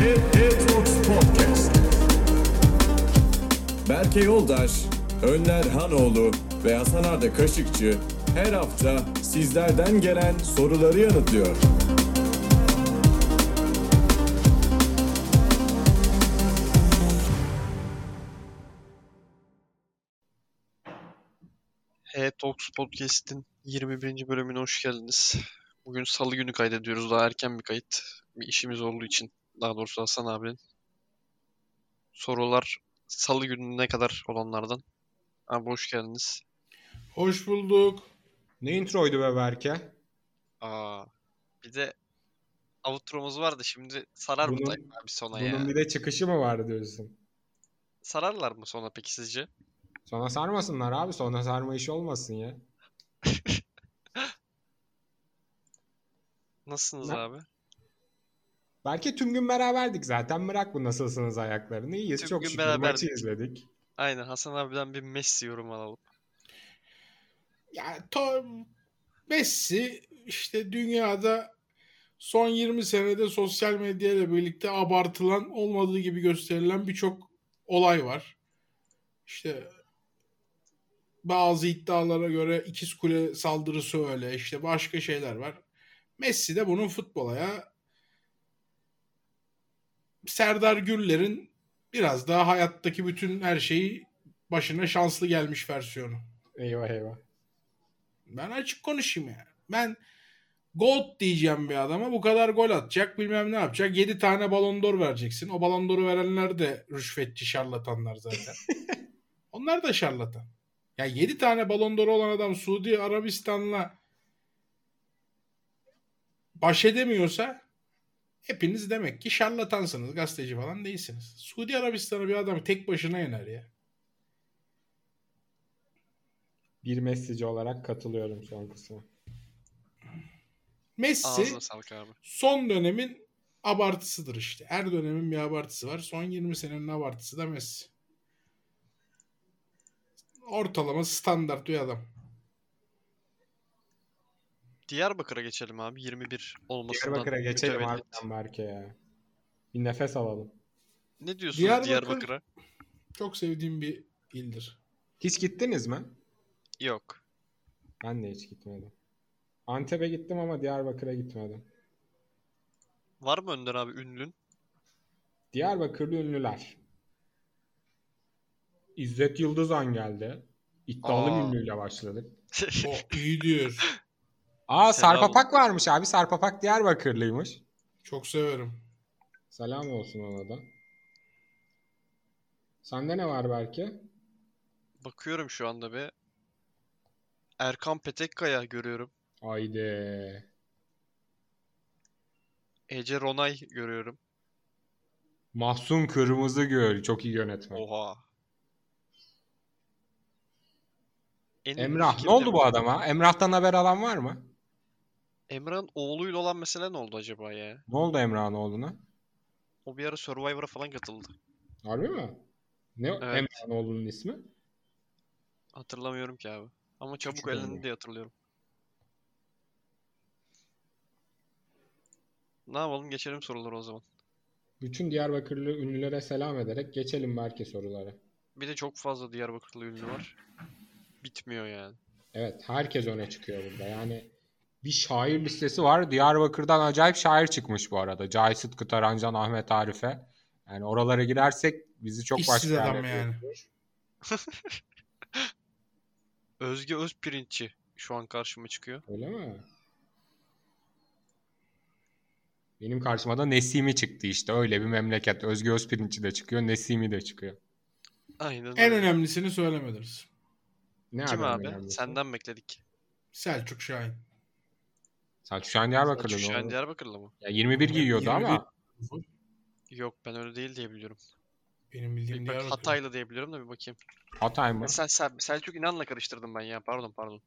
Head, Head Talks Podcast. Berke Yoldaş, Önler Hanoğlu ve Hasan Arda Kaşıkçı her hafta sizlerden gelen soruları yanıtlıyor. He Talks Podcast'in 21. bölümüne hoş geldiniz. Bugün salı günü kaydediyoruz. Daha erken bir kayıt. Bir işimiz olduğu için. Daha doğrusu Hasan abinin. Sorular salı gününe kadar olanlardan. Abi hoş geldiniz. Hoş bulduk. Ne introydu be Berke? Aa, bir de outro'muz vardı. Şimdi sarar mı Bunun- Tayyip abi sona Bunun ya? bir de çıkışı mı var diyorsun? Sararlar mı sona peki sizce? Sonra sarmasınlar abi. Sonra sarma işi olmasın ya. Nasılsınız Ne? abi? Belki tüm gün beraberdik zaten. Bırak bu nasılsınız ayaklarını. İyiyiz Tüm çok gün şükür. Maçı izledik. Aynen Hasan abiden bir Messi yorum alalım. Ya to Messi işte dünyada son 20 senede sosyal medya ile birlikte abartılan olmadığı gibi gösterilen birçok olay var. İşte bazı iddialara göre ikiz kule saldırısı öyle işte başka şeyler var. Messi de bunun futbola ya Serdar Gürler'in biraz daha hayattaki bütün her şeyi başına şanslı gelmiş versiyonu. Eyvah eyvah. Ben açık konuşayım yani. Ben GOAT diyeceğim bir adama bu kadar gol atacak bilmem ne yapacak. 7 tane balon d'Or vereceksin. O balon d'Or'u verenler de rüşvetçi şarlatanlar zaten. Onlar da şarlatan. Ya 7 tane balon d'Or olan adam Suudi Arabistan'la baş edemiyorsa hepiniz demek ki şarlatansınız. Gazeteci falan değilsiniz. Suudi Arabistan'ı bir adam tek başına yener ya. Bir Messi'ci olarak katılıyorum son kısma. Messi son dönemin abartısıdır işte. Her dönemin bir abartısı var. Son 20 senenin abartısı da Messi. Ortalama standart bir adam. Diyarbakır'a geçelim abi. 21 olmasından Diyarbakır'a geçelim mütevellit. harbiden ya. Bir nefes alalım. Ne diyorsunuz Diyarbakır- Diyarbakır'a? Çok sevdiğim bir ildir. Hiç gittiniz mi? Yok. Ben de hiç gitmedim. Antep'e gittim ama Diyarbakır'a gitmedim. Var mı Önder abi ünlün? Diyarbakırlı ünlüler. İzzet Yıldızan geldi. İddialı Aa. ünlüyle başladık. O iyi diyor. Aa Selam. Sarpapak varmış abi. Sarpapak Diyarbakırlıymış. Çok severim. Selam olsun ona da. Sende ne var belki? Bakıyorum şu anda be. Erkan Petekkaya görüyorum. Haydi. Ece Ronay görüyorum. Mahsun Kırmızıgül. Çok iyi yönetmen. Oha. En Emrah. Ne oldu bu adama? Emrah'tan haber alan var mı? Emrah'ın oğluyla olan mesele ne oldu acaba ya? Ne oldu Emrah'ın oğluna? O bir ara Survivor'a falan katıldı. Harbi mi? Ne Evet. Emrah'ın oğlunun ismi? Hatırlamıyorum ki abi. Ama çabuk Küçük elendi diye hatırlıyorum. Ne yapalım geçelim sorulara o zaman. Bütün Diyarbakırlı ünlülere selam ederek geçelim belki sorulara. Bir de çok fazla Diyarbakırlı ünlü var. Bitmiyor yani. Evet, herkes öne çıkıyor burada. Yani bir şair listesi var. Diyarbakır'dan acayip şair çıkmış bu arada. Cahit Sıtkı Tarancan, Ahmet Arife. Yani oralara girersek bizi çok İşsiz başka adam yani. Özge Özpirinççi şu an karşıma çıkıyor. Öyle mi? Benim karşıma da Nesimi çıktı işte. Öyle bir memleket. Özge Özpirinççi de çıkıyor. Nesimi de çıkıyor. Aynen En önemlisini söylemediniz. Ne Kim abi? önemlisi? Senden bekledik. Selçuk Şahin. Selçuk Şahin Diyarbakırlı Selçuk ne Şahin? Diyarbakırlı mı? Ya 21 giyiyordu 21 ama Yok ben öyle değil diye biliyorum. Benim bildiğim Bir bak, Diyarbakır. Hataylı diye biliyorum da bir bakayım. Hatay mı? Sen, sen Selçuk İnan'la karıştırdım ben ya. Pardon pardon.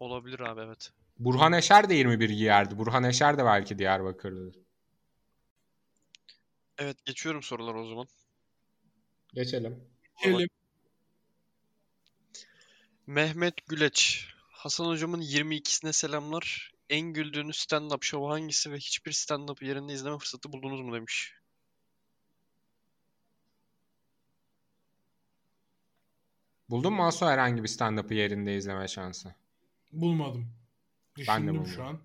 Olabilir abi evet. Burhan Eşer de 21 giyerdi. Burhan Eşer de belki Diyarbakırlıdır. Evet geçiyorum sorulara o zaman. Geçelim. Gelin. Mehmet Güleç. Hasan hocamın 22'sine selamlar. En güldüğünüz stand-up show hangisi ve hiçbir stand-up yerinde izleme fırsatı buldunuz mu demiş. Buldun mu Aso herhangi bir stand-up'ı yerinde izleme şansı? Bulmadım. Ben de Düşündüm bulmadım. şu an.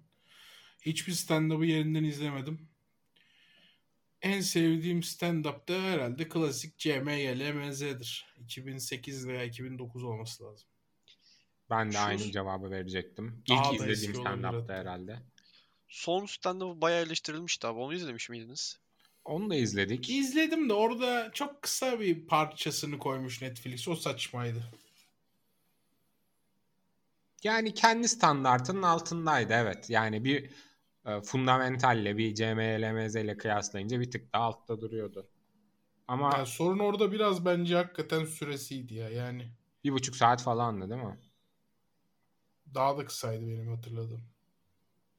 Hiçbir stand-up'ı yerinden izlemedim. En sevdiğim stand-up da herhalde klasik CMYL MZ'dir. 2008 veya 2009 olması lazım. Ben de Şu- aynı cevabı verecektim. Daha İlk da izlediğim hatta. herhalde. Son stand-up bayağı eleştirilmişti abi. Onu izlemiş miydiniz? Onu da izledik. İzledim de orada çok kısa bir parçasını koymuş Netflix. O saçmaydı. Yani kendi standartının altındaydı evet. Yani bir e, fundamentalle bir CMLMZ ile kıyaslayınca bir tık daha altta duruyordu. Ama Yani sorun orada biraz bence hakikaten süresiydi ya. Yani bir buçuk saat falandı değil mi? Daha da kısaydı benim hatırladığım.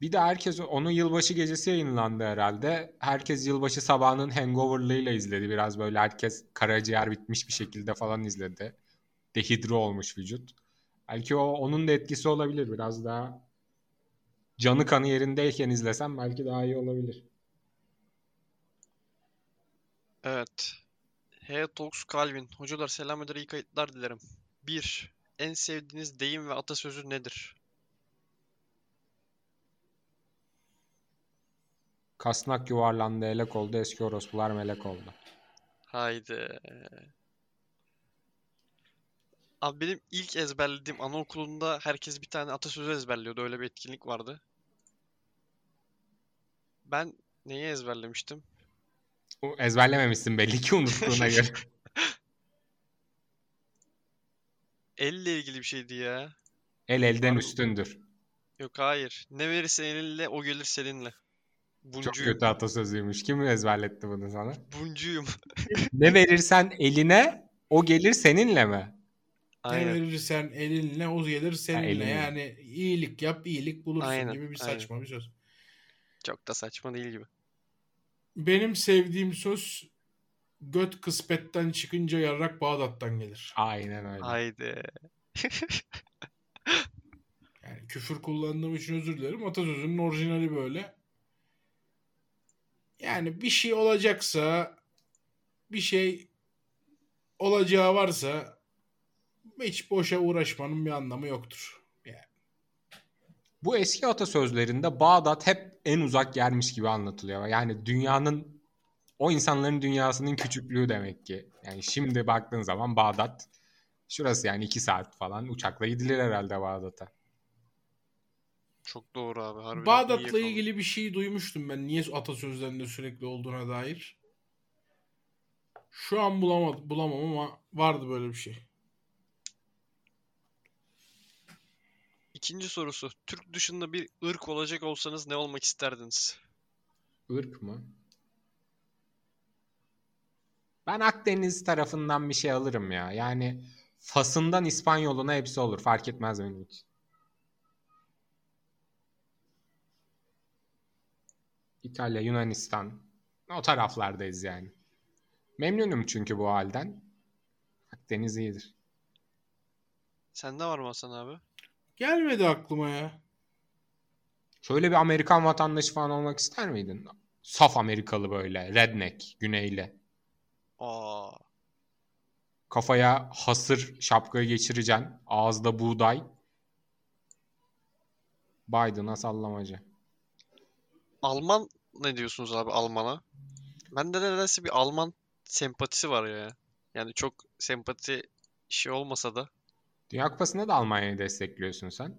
Bir de herkes onu yılbaşı gecesi yayınlandı herhalde. Herkes yılbaşı sabahının hangoverlığıyla izledi. Biraz böyle herkes karaciğer bitmiş bir şekilde falan izledi. Dehidre olmuş vücut. Belki o onun da etkisi olabilir. Biraz daha canı kanı yerindeyken izlesem belki daha iyi olabilir. Evet. Hey Talks Calvin. Hocalar selam eder iyi kayıtlar dilerim. 1. En sevdiğiniz deyim ve atasözü nedir? Kasnak yuvarlandı, elek oldu, eski orospular melek oldu. Haydi. Abi benim ilk ezberlediğim anaokulunda herkes bir tane atasözü ezberliyordu. Öyle bir etkinlik vardı. Ben neyi ezberlemiştim? O ezberlememişsin belli ki unuttuğuna göre. Elle ilgili bir şeydi ya. El elden üstündür. Yok hayır. Ne verirsen elinle o gelir seninle. Çok Buncuyum. kötü atasözüymüş. Kim ezberletti bunu sana? Buncuyum. Ne verirsen eline o gelir seninle mi? Ne Aynen. verirsen elinle o gelir seninle. elinle. Yani iyilik yap iyilik bulursun Aynen, gibi bir aynen. saçma bir söz. Çok da saçma değil gibi. Benim sevdiğim söz göt kısmetten çıkınca yarrak Bağdat'tan gelir. Aynen öyle. Haydi. Yani küfür kullandığım için özür dilerim. Atasözünün orijinali böyle. Yani bir şey olacaksa bir şey olacağı varsa hiç boşa uğraşmanın bir anlamı yoktur. Yani Bu eski atasözlerinde Bağdat hep en uzak yermiş gibi anlatılıyor. Yani dünyanın o insanların dünyasının küçüklüğü demek ki. Yani şimdi baktığın zaman Bağdat şurası yani iki saat falan uçakla gidilir herhalde Bağdat'a. Çok doğru abi. Harbiden Bağdat'la ilgili bir şey duymuştum ben. Niye atasözlerinde sürekli olduğuna dair. Şu an bulamadım, bulamam ama vardı böyle bir şey. İkinci sorusu. Türk dışında bir ırk olacak olsanız ne olmak isterdiniz? Irk mı? Ben Akdeniz tarafından bir şey alırım ya. Yani Fas'ından İspanyoluna hepsi olur. Fark etmez benim için. İtalya, Yunanistan. O taraflardayız yani. Memnunum çünkü bu halden. Akdeniz iyidir. Sende var mı Hasan abi? Gelmedi aklıma ya. Şöyle bir Amerikan vatandaşı falan olmak ister miydin? Saf Amerikalı böyle. Redneck, güneyli. Aa, Kafaya hasır şapkayı geçireceksin. Ağızda buğday. Biden'a sallamacı. Alman ne diyorsunuz abi Alman'a? Bende de nedense bir Alman sempatisi var ya. Yani çok sempati şey olmasa da. Dünya Kupası'nda da Almanya'yı destekliyorsun sen.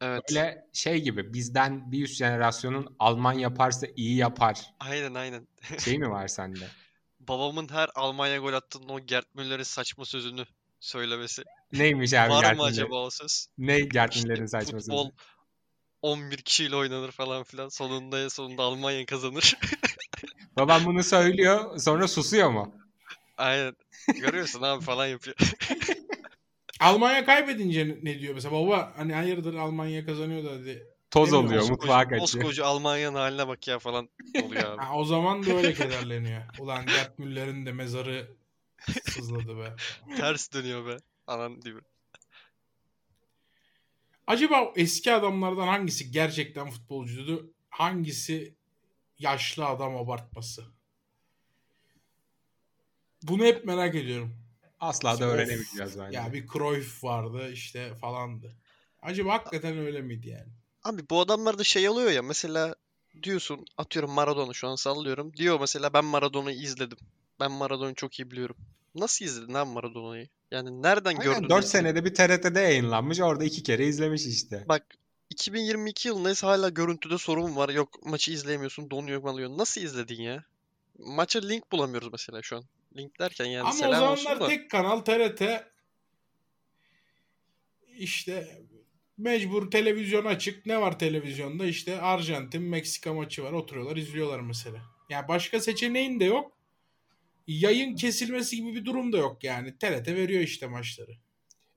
Evet. Böyle şey gibi bizden bir üst jenerasyonun Alman yaparsa iyi yapar. Aynen aynen. Şey mi var sende? Babamın her Almanya gol attığında o Gerd Müller'in saçma sözünü söylemesi. Neymiş abi Var Gerd mı acaba o söz? Ne Gerd İşte Müller'in saçma futbol sözü? 11 kişiyle oynanır falan filan. Sonunda sonunda Almanya kazanır. Babam bunu söylüyor sonra susuyor mu? Aynen. Görüyorsun abi falan yapıyor. Almanya kaybedince ne diyor mesela baba hani hayırdır Almanya kazanıyor da hadi. Toz Değil oluyor mutfağa kaçıyor. Koskoca Almanya'nın haline bak ya falan oluyor abi. Ha, o zaman da öyle kederleniyor. Ulan Gerd Müller'in de mezarı sızladı be. Ters dönüyor be. Anan gibi. Acaba eski adamlardan hangisi gerçekten futbolcuydu? Hangisi yaşlı adam abartması? Bunu hep merak ediyorum. Asla da Of. öğrenemeyeceğiz bence. Ya bir Cruyff vardı işte falandı. Acaba hakikaten öyle miydi yani? Abi bu adamlarda şey oluyor ya mesela diyorsun atıyorum Maradona şu an sallıyorum. Diyor mesela ben Maradona'yı izledim. Ben Maradona'yı çok iyi biliyorum. Nasıl izledin lan Maradona'yı? Yani nereden Aynen, gördün? 4 izledin? senede bir TRT'de yayınlanmış. Orada iki kere izlemiş işte. Bak 2022 yılındayız hala görüntüde sorun var. Yok maçı izleyemiyorsun donuyor malıyor. Nasıl izledin ya? Maça link bulamıyoruz mesela şu an. Link derken yani Ama o selam olsun zamanlar da. tek kanal TRT işte mecbur televizyon açık. Ne var televizyonda? İşte Arjantin, Meksika maçı var. Oturuyorlar, izliyorlar mesela. Yani başka seçeneğin de yok. Yayın kesilmesi gibi bir durum da yok yani. TRT veriyor işte maçları.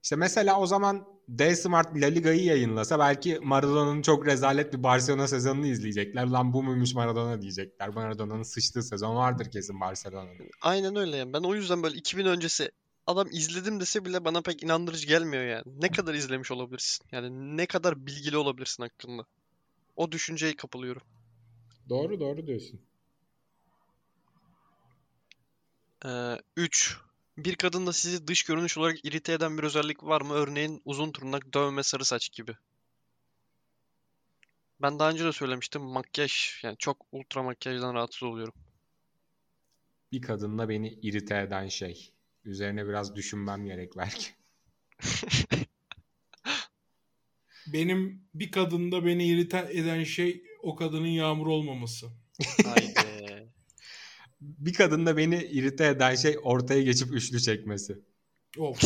İşte mesela o zaman D-Smart La Liga'yı yayınlasa belki Maradona'nın çok rezalet bir Barcelona sezonunu izleyecekler. Lan bu muymuş Maradona diyecekler. Maradona'nın sıçtığı sezon vardır kesin Barcelona'da. Aynen öyle yani. Ben o yüzden böyle 2000 öncesi adam izledim dese bile bana pek inandırıcı gelmiyor yani. Ne kadar izlemiş olabilirsin? Yani ne kadar bilgili olabilirsin hakkında? O düşünceye kapılıyorum. Doğru doğru diyorsun. 3. Bir kadında sizi dış görünüş olarak irite eden bir özellik var mı? Örneğin uzun tırnak, dövme, sarı saç gibi. Ben daha önce de söylemiştim. Makyaj. Yani çok ultra makyajdan rahatsız oluyorum. Bir kadınla beni irite eden şey. Üzerine biraz düşünmem gerek belki. Benim bir kadında beni irite eden şey o kadının yağmur olmaması. Haydi. Bir kadınla beni irite eden şey ortaya geçip üçlü çekmesi. Of.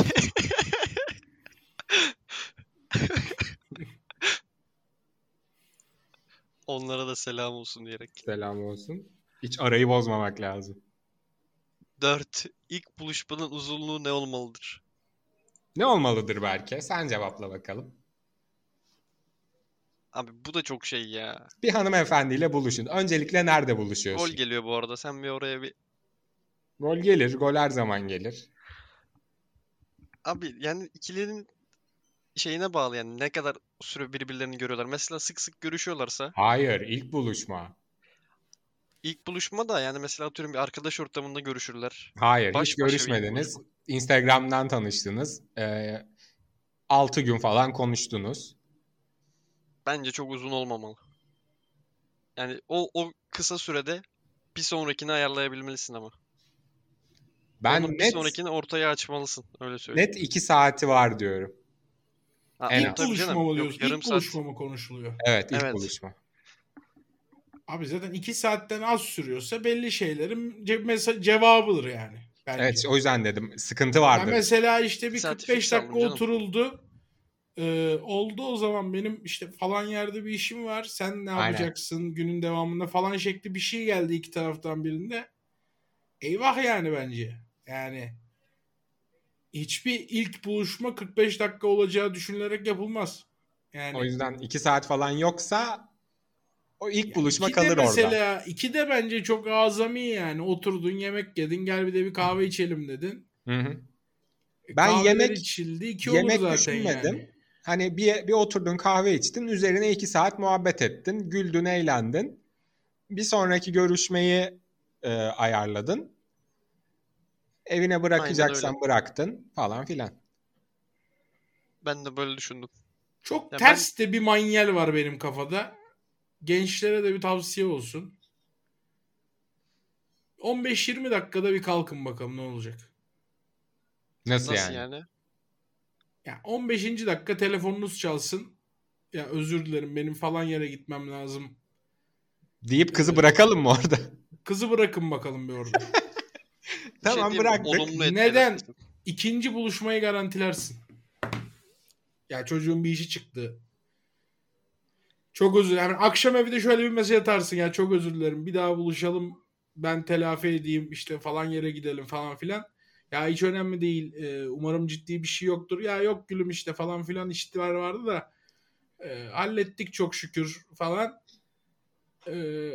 Onlara da selam olsun diyerek. Selam olsun. Hiç arayı bozmamak lazım. 4. İlk buluşmanın uzunluğu ne olmalıdır? Ne olmalıdır belki? Sen cevapla bakalım. Abi bu da çok şey ya. Bir hanımefendiyle buluşun. Öncelikle nerede Gol buluşuyorsun? geliyor bu arada. Sen bir oraya bir... Gol gelir. Gol her zaman gelir. Abi yani ikilinin şeyine bağlı yani ne kadar süre birbirlerini görüyorlar. Mesela sık sık görüşüyorlarsa Hayır. ilk buluşma. İlk buluşma da yani mesela atıyorum bir arkadaş ortamında görüşürler. Hayır. Baş hiç bir görüşmediniz. Instagram'dan tanıştınız. Ee, 6 gün falan konuştunuz. Bence çok uzun olmamalı. Yani o o kısa sürede bir sonrakini ayarlayabilmelisin ama. Ben Onun bir net sonrakini ortaya açmalısın. Öyle söyleyeyim. net 2 saati var diyorum. Ha, en. İlk buluşma mı Yok, diyorsun? yarım İlk saat. buluşma mı konuşuluyor? Evet ilk Evet. buluşma. Abi zaten iki saatten az sürüyorsa belli şeylerin ce- mesela cevabıdır yani. Bence. Evet o yüzden dedim. Sıkıntı Ya vardır. mesela işte bir Saati 45 fix dakika canım. oturuldu. Ee, oldu o zaman benim işte falan yerde bir işim var. Sen ne Aynen. yapacaksın günün devamında falan şekli bir şey geldi iki taraftan birinde. Eyvah yani bence. Yani hiçbir ilk buluşma 45 dakika olacağı düşünülerek yapılmaz. Yani O yüzden 2 saat falan yoksa o ilk Ya buluşma iki de kalır orada. mesela iki de bence çok azami yani. Oturdun yemek yedin gel bir de bir kahve içelim dedin. Hı hı. E, Ben kahveler yemek- içildi iki yemek olur zaten düşünmedim. yani. Hani bir, bir oturdun kahve içtin üzerine 2 saat muhabbet ettin. Güldün eğlendin. Bir sonraki görüşmeyi e, ayarladın. Evine bırakacaksan bıraktın falan filan. Ben de böyle düşündüm. Çok Ya ters de bir manyel var benim kafada. Gençlere de bir tavsiye olsun. 15-20 dakikada bir kalkın bakalım ne olacak. Nasıl, Nasıl yani? yani? Ya 15. dakika telefonunuz çalsın. Ya özür dilerim benim falan yere gitmem lazım. Deyip kızı bırakalım mı orada? Kızı bırakın bakalım bir orada. Şey tamam mi? bıraktık. Neden? İkinci buluşmayı garantilersin. Ya çocuğun bir işi çıktı. Çok özür dilerim. Yani akşam evde şöyle bir mesaj atarsın ya çok özür dilerim. Bir daha buluşalım. Ben telafi edeyim işte falan yere gidelim falan filan. Ya hiç önemli değil. Ee, umarım ciddi bir şey yoktur. Ya yok gülüm işte falan filan işler vardı da e, hallettik çok şükür falan. Ee,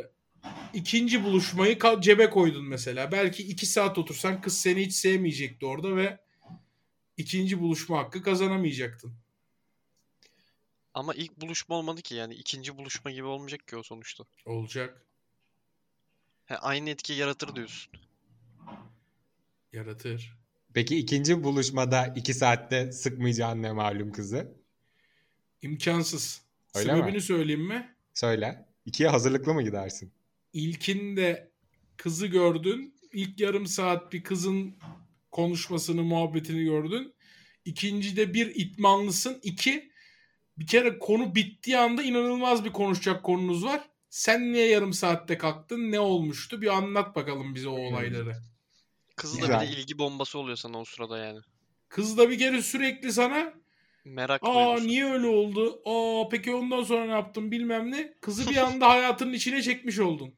ikinci buluşmayı cebe koydun mesela. Belki iki saat otursan kız seni hiç sevmeyecekti orada ve ikinci buluşma hakkı kazanamayacaktın. Ama ilk buluşma olmadı ki yani ikinci buluşma gibi olmayacak ki o sonuçta. Olacak. He, aynı etki yaratır diyorsun. Yaratır. Peki ikinci buluşmada iki saatte sıkmayacağın ne malum kızı? İmkansız. Öyle Sebebini mi? söyleyeyim mi? Söyle. İkiye hazırlıklı mı gidersin? İlkinde kızı gördün. İlk yarım saat bir kızın konuşmasını, muhabbetini gördün. İkincide bir itmanlısın. İki, bir kere konu bittiği anda inanılmaz bir konuşacak konunuz var. Sen niye yarım saatte kalktın? Ne olmuştu? Bir anlat bakalım bize o olayları. Kız da Güzel. bir de ilgi bombası oluyor sana o sırada yani. Kız da bir kere sürekli sana Merak Aa duygusu. niye öyle oldu? Aa peki ondan sonra ne yaptın bilmem ne. Kızı bir anda hayatının içine çekmiş oldun.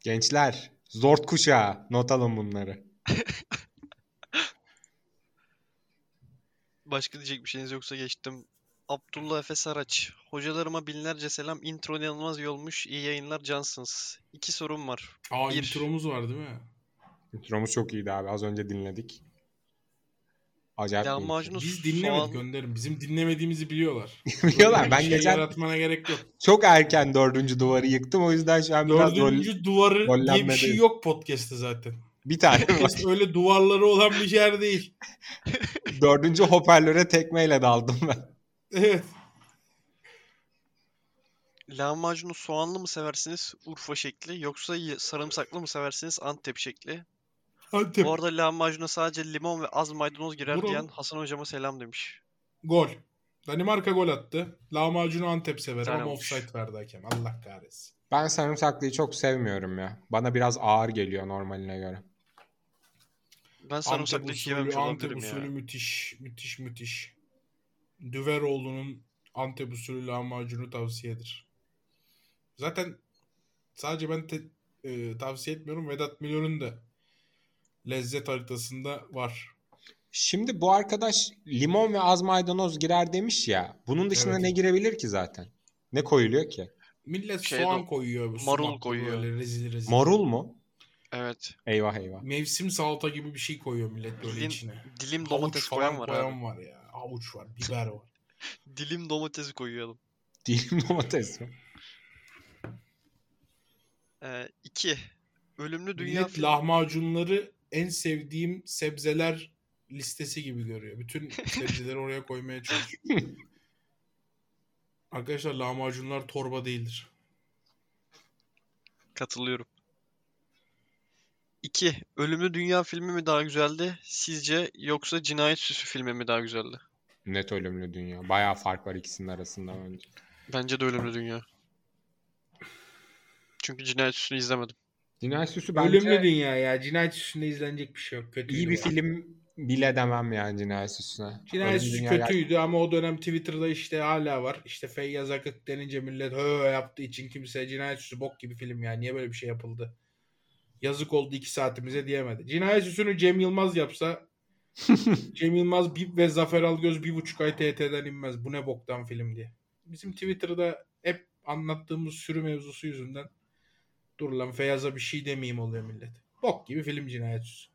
Gençler, zort kuşağı. Not alın bunları. Başka diyecek bir şeyiniz yoksa geçtim. Abdullah Efe Saraç. Hocalarıma binlerce selam. Intro inanılmaz iyi olmuş. İyi yayınlar cansınız. İki sorum var. Aa Bir. intromuz var değil mi? Intromuz çok iyiydi abi. Az önce dinledik. Acayip. Lahmacunu Biz dinlemedik soğan... gönderin. Bizim dinlemediğimizi biliyorlar. Biliyorlar. Ben şey geçen yaratmana gerek yok. çok erken dördüncü duvarı yıktım. O yüzden şu an biraz rol... Dördüncü duvarı diye bir şey yok podcast'te zaten. Bir tane var. Öyle duvarları olan bir yer değil. Dördüncü hoparlöre tekmeyle daldım ben. Evet. Lahmacunu soğanlı mı seversiniz? Urfa şekli. Yoksa sarımsaklı mı seversiniz? Antep şekli. Antep. Bu arada lahmacuna sadece limon ve az maydanoz girer Vuralım. diyen Hasan hocama selam demiş. Gol. Danimarka gol attı. Lahmacunu Antep sever ama offside verdi hakem. Allah kahretsin. Ben sarımsaklıyı çok sevmiyorum ya. Bana biraz ağır geliyor normaline göre. Ben sarımsaklı hiç yememiş usulü, Antep olabilirim usulü ya. müthiş. Müthiş müthiş. Düveroğlu'nun Antep usulü lahmacunu tavsiyedir. Zaten sadece ben te- e, tavsiye etmiyorum. Vedat Milor'un da lezzet haritasında var. Şimdi bu arkadaş limon ve az maydanoz girer demiş ya. Bunun dışında Evet. ne girebilir ki zaten? Ne koyuluyor ki? Millet Şeye soğan de- koyuyor. marul sumaklı koyuyor. Böyle rezil rezil. Marul mu? Evet. Eyvah eyvah. Mevsim salata gibi bir şey koyuyor millet böyle Dilim, içine. dilim domates koyan var koyan var ya. Havuç var, biber var. Dilim domatesi koyuyordum. Dilim domates mi? Ee, iki. Ölümlü Dünya Millet film- lahmacunları en sevdiğim sebzeler listesi gibi görüyor. Bütün sebzeleri oraya koymaya çalışıyor. Arkadaşlar lahmacunlar torba değildir. Katılıyorum. 2. Ölümlü Dünya filmi mi daha güzeldi sizce yoksa Cinayet Süsü filmi mi daha güzeldi? Net ölümlü dünya. Bayağı fark var ikisinin arasında bence. Bence de Ölümlü Dünya. Çünkü Cinayet Süsü'nü izlemedim. Cinayet Süsü bence Ölümlü dünya ya. Cinayet üstünde izlenecek bir şey yok. Kötüydü iyi bir o. film bile demem yani Cinayet Süsü'ne. Cinayet Ölümlü Süsü kötüydü ama o dönem Twitter'da işte hala var. İşte Feyyaz Akık denince millet hö yaptığı için kimse Cinayet Süsü bok gibi film ya. Niye böyle bir şey yapıldı? Yazık oldu iki saatimize diyemedi. Cinayet Süsü'nü Cem Yılmaz yapsa Cem Yılmaz bir, ve Zafer Algöz bir buçuk ay TT'den inmez. Bu ne boktan film diye. Bizim Twitter'da hep anlattığımız sürü mevzusu yüzünden dur lan Feyyaz'a bir şey demeyeyim oluyor millet. Bok gibi film Cinayet Süsü.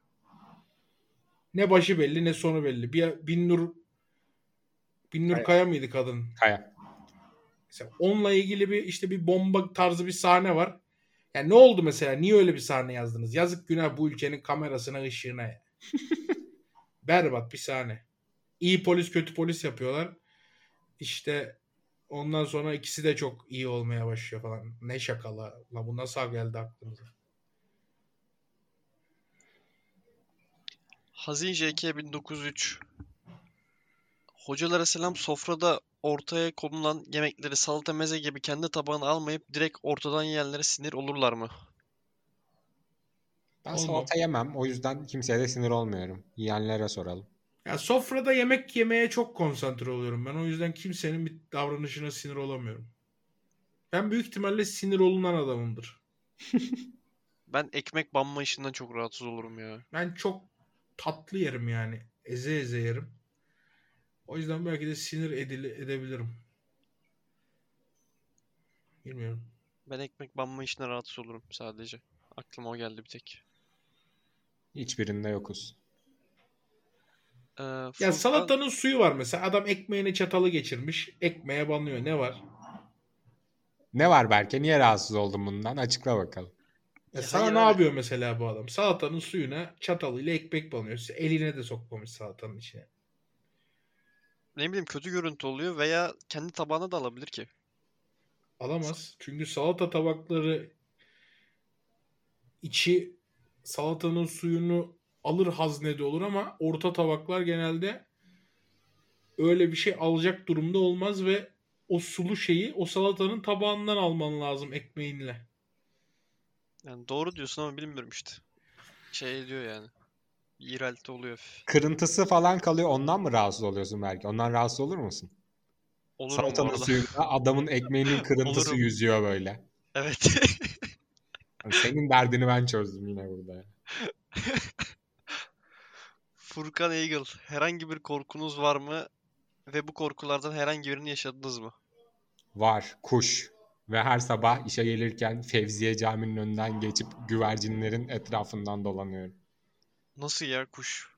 Ne başı belli ne sonu belli. Bir Binnur Binnur Kaya. Kaya mıydı kadın? Kaya. Mesela onunla ilgili bir işte bir bomba tarzı bir sahne var. Yani ne oldu mesela? Niye öyle bir sahne yazdınız? Yazık günah bu ülkenin kamerasına, ışığına. Berbat bir sahne. İyi polis kötü polis yapıyorlar. İşte ondan sonra ikisi de çok iyi olmaya başlıyor falan. Ne şakala. La bu nasıl geldi aklınıza? Hazin JK 1903 Hocalara selam sofrada ortaya konulan yemekleri salata meze gibi kendi tabağına almayıp direkt ortadan yiyenlere sinir olurlar mı? Ben Olmam. salata yemem. O yüzden kimseye de sinir olmuyorum. Yiyenlere soralım. Ya sofrada yemek yemeye çok konsantre oluyorum ben. O yüzden kimsenin bir davranışına sinir olamıyorum. Ben büyük ihtimalle sinir olunan adamımdır. Ben ekmek banma işinden çok rahatsız olurum ya. Ben çok tatlı yerim yani. Eze eze yerim. O yüzden belki de sinir edili, edebilirim. Bilmiyorum. Ben ekmek banma işine rahatsız olurum sadece. Aklıma o geldi bir tek. Hiçbirinde yokuz. Ee, Ya Furkan- salatanın suyu var mesela. Adam ekmeğine çatalı geçirmiş. Ekmeğe banıyor. Ne var? Ne var Berke? Niye rahatsız oldun bundan? Açıkla bakalım. Ya Ya sana hayır ne abi. yapıyor mesela bu adam? Salatanın suyuna çatalıyla ekmek banıyor. Eline de sokmamış salatanın içine. ne bileyim kötü görüntü oluyor veya kendi tabağına da alabilir ki. Alamaz. Çünkü salata tabakları içi salatanın suyunu alır haznede olur ama orta tabaklar genelde öyle bir şey alacak durumda olmaz ve o sulu şeyi o salatanın tabağından alman lazım ekmeğinle. Yani doğru diyorsun ama bilmiyorum işte. Şey diyor yani. İğrelti oluyor. Kırıntısı falan kalıyor. Ondan mı rahatsız oluyorsun belki? Ondan rahatsız olur musun? Olurum Salatanın suyunda adamın ekmeğinin kırıntısı Olurum. yüzüyor böyle. Evet. Senin derdini ben çözdüm yine burada. Furkan Eagle. Herhangi bir korkunuz var mı? Ve bu korkulardan herhangi birini yaşadınız mı? Var kuş. Ve her sabah işe gelirken Fevziye Camii'nin önünden geçip güvercinlerin etrafından dolanıyorum. Nasıl ya kuş?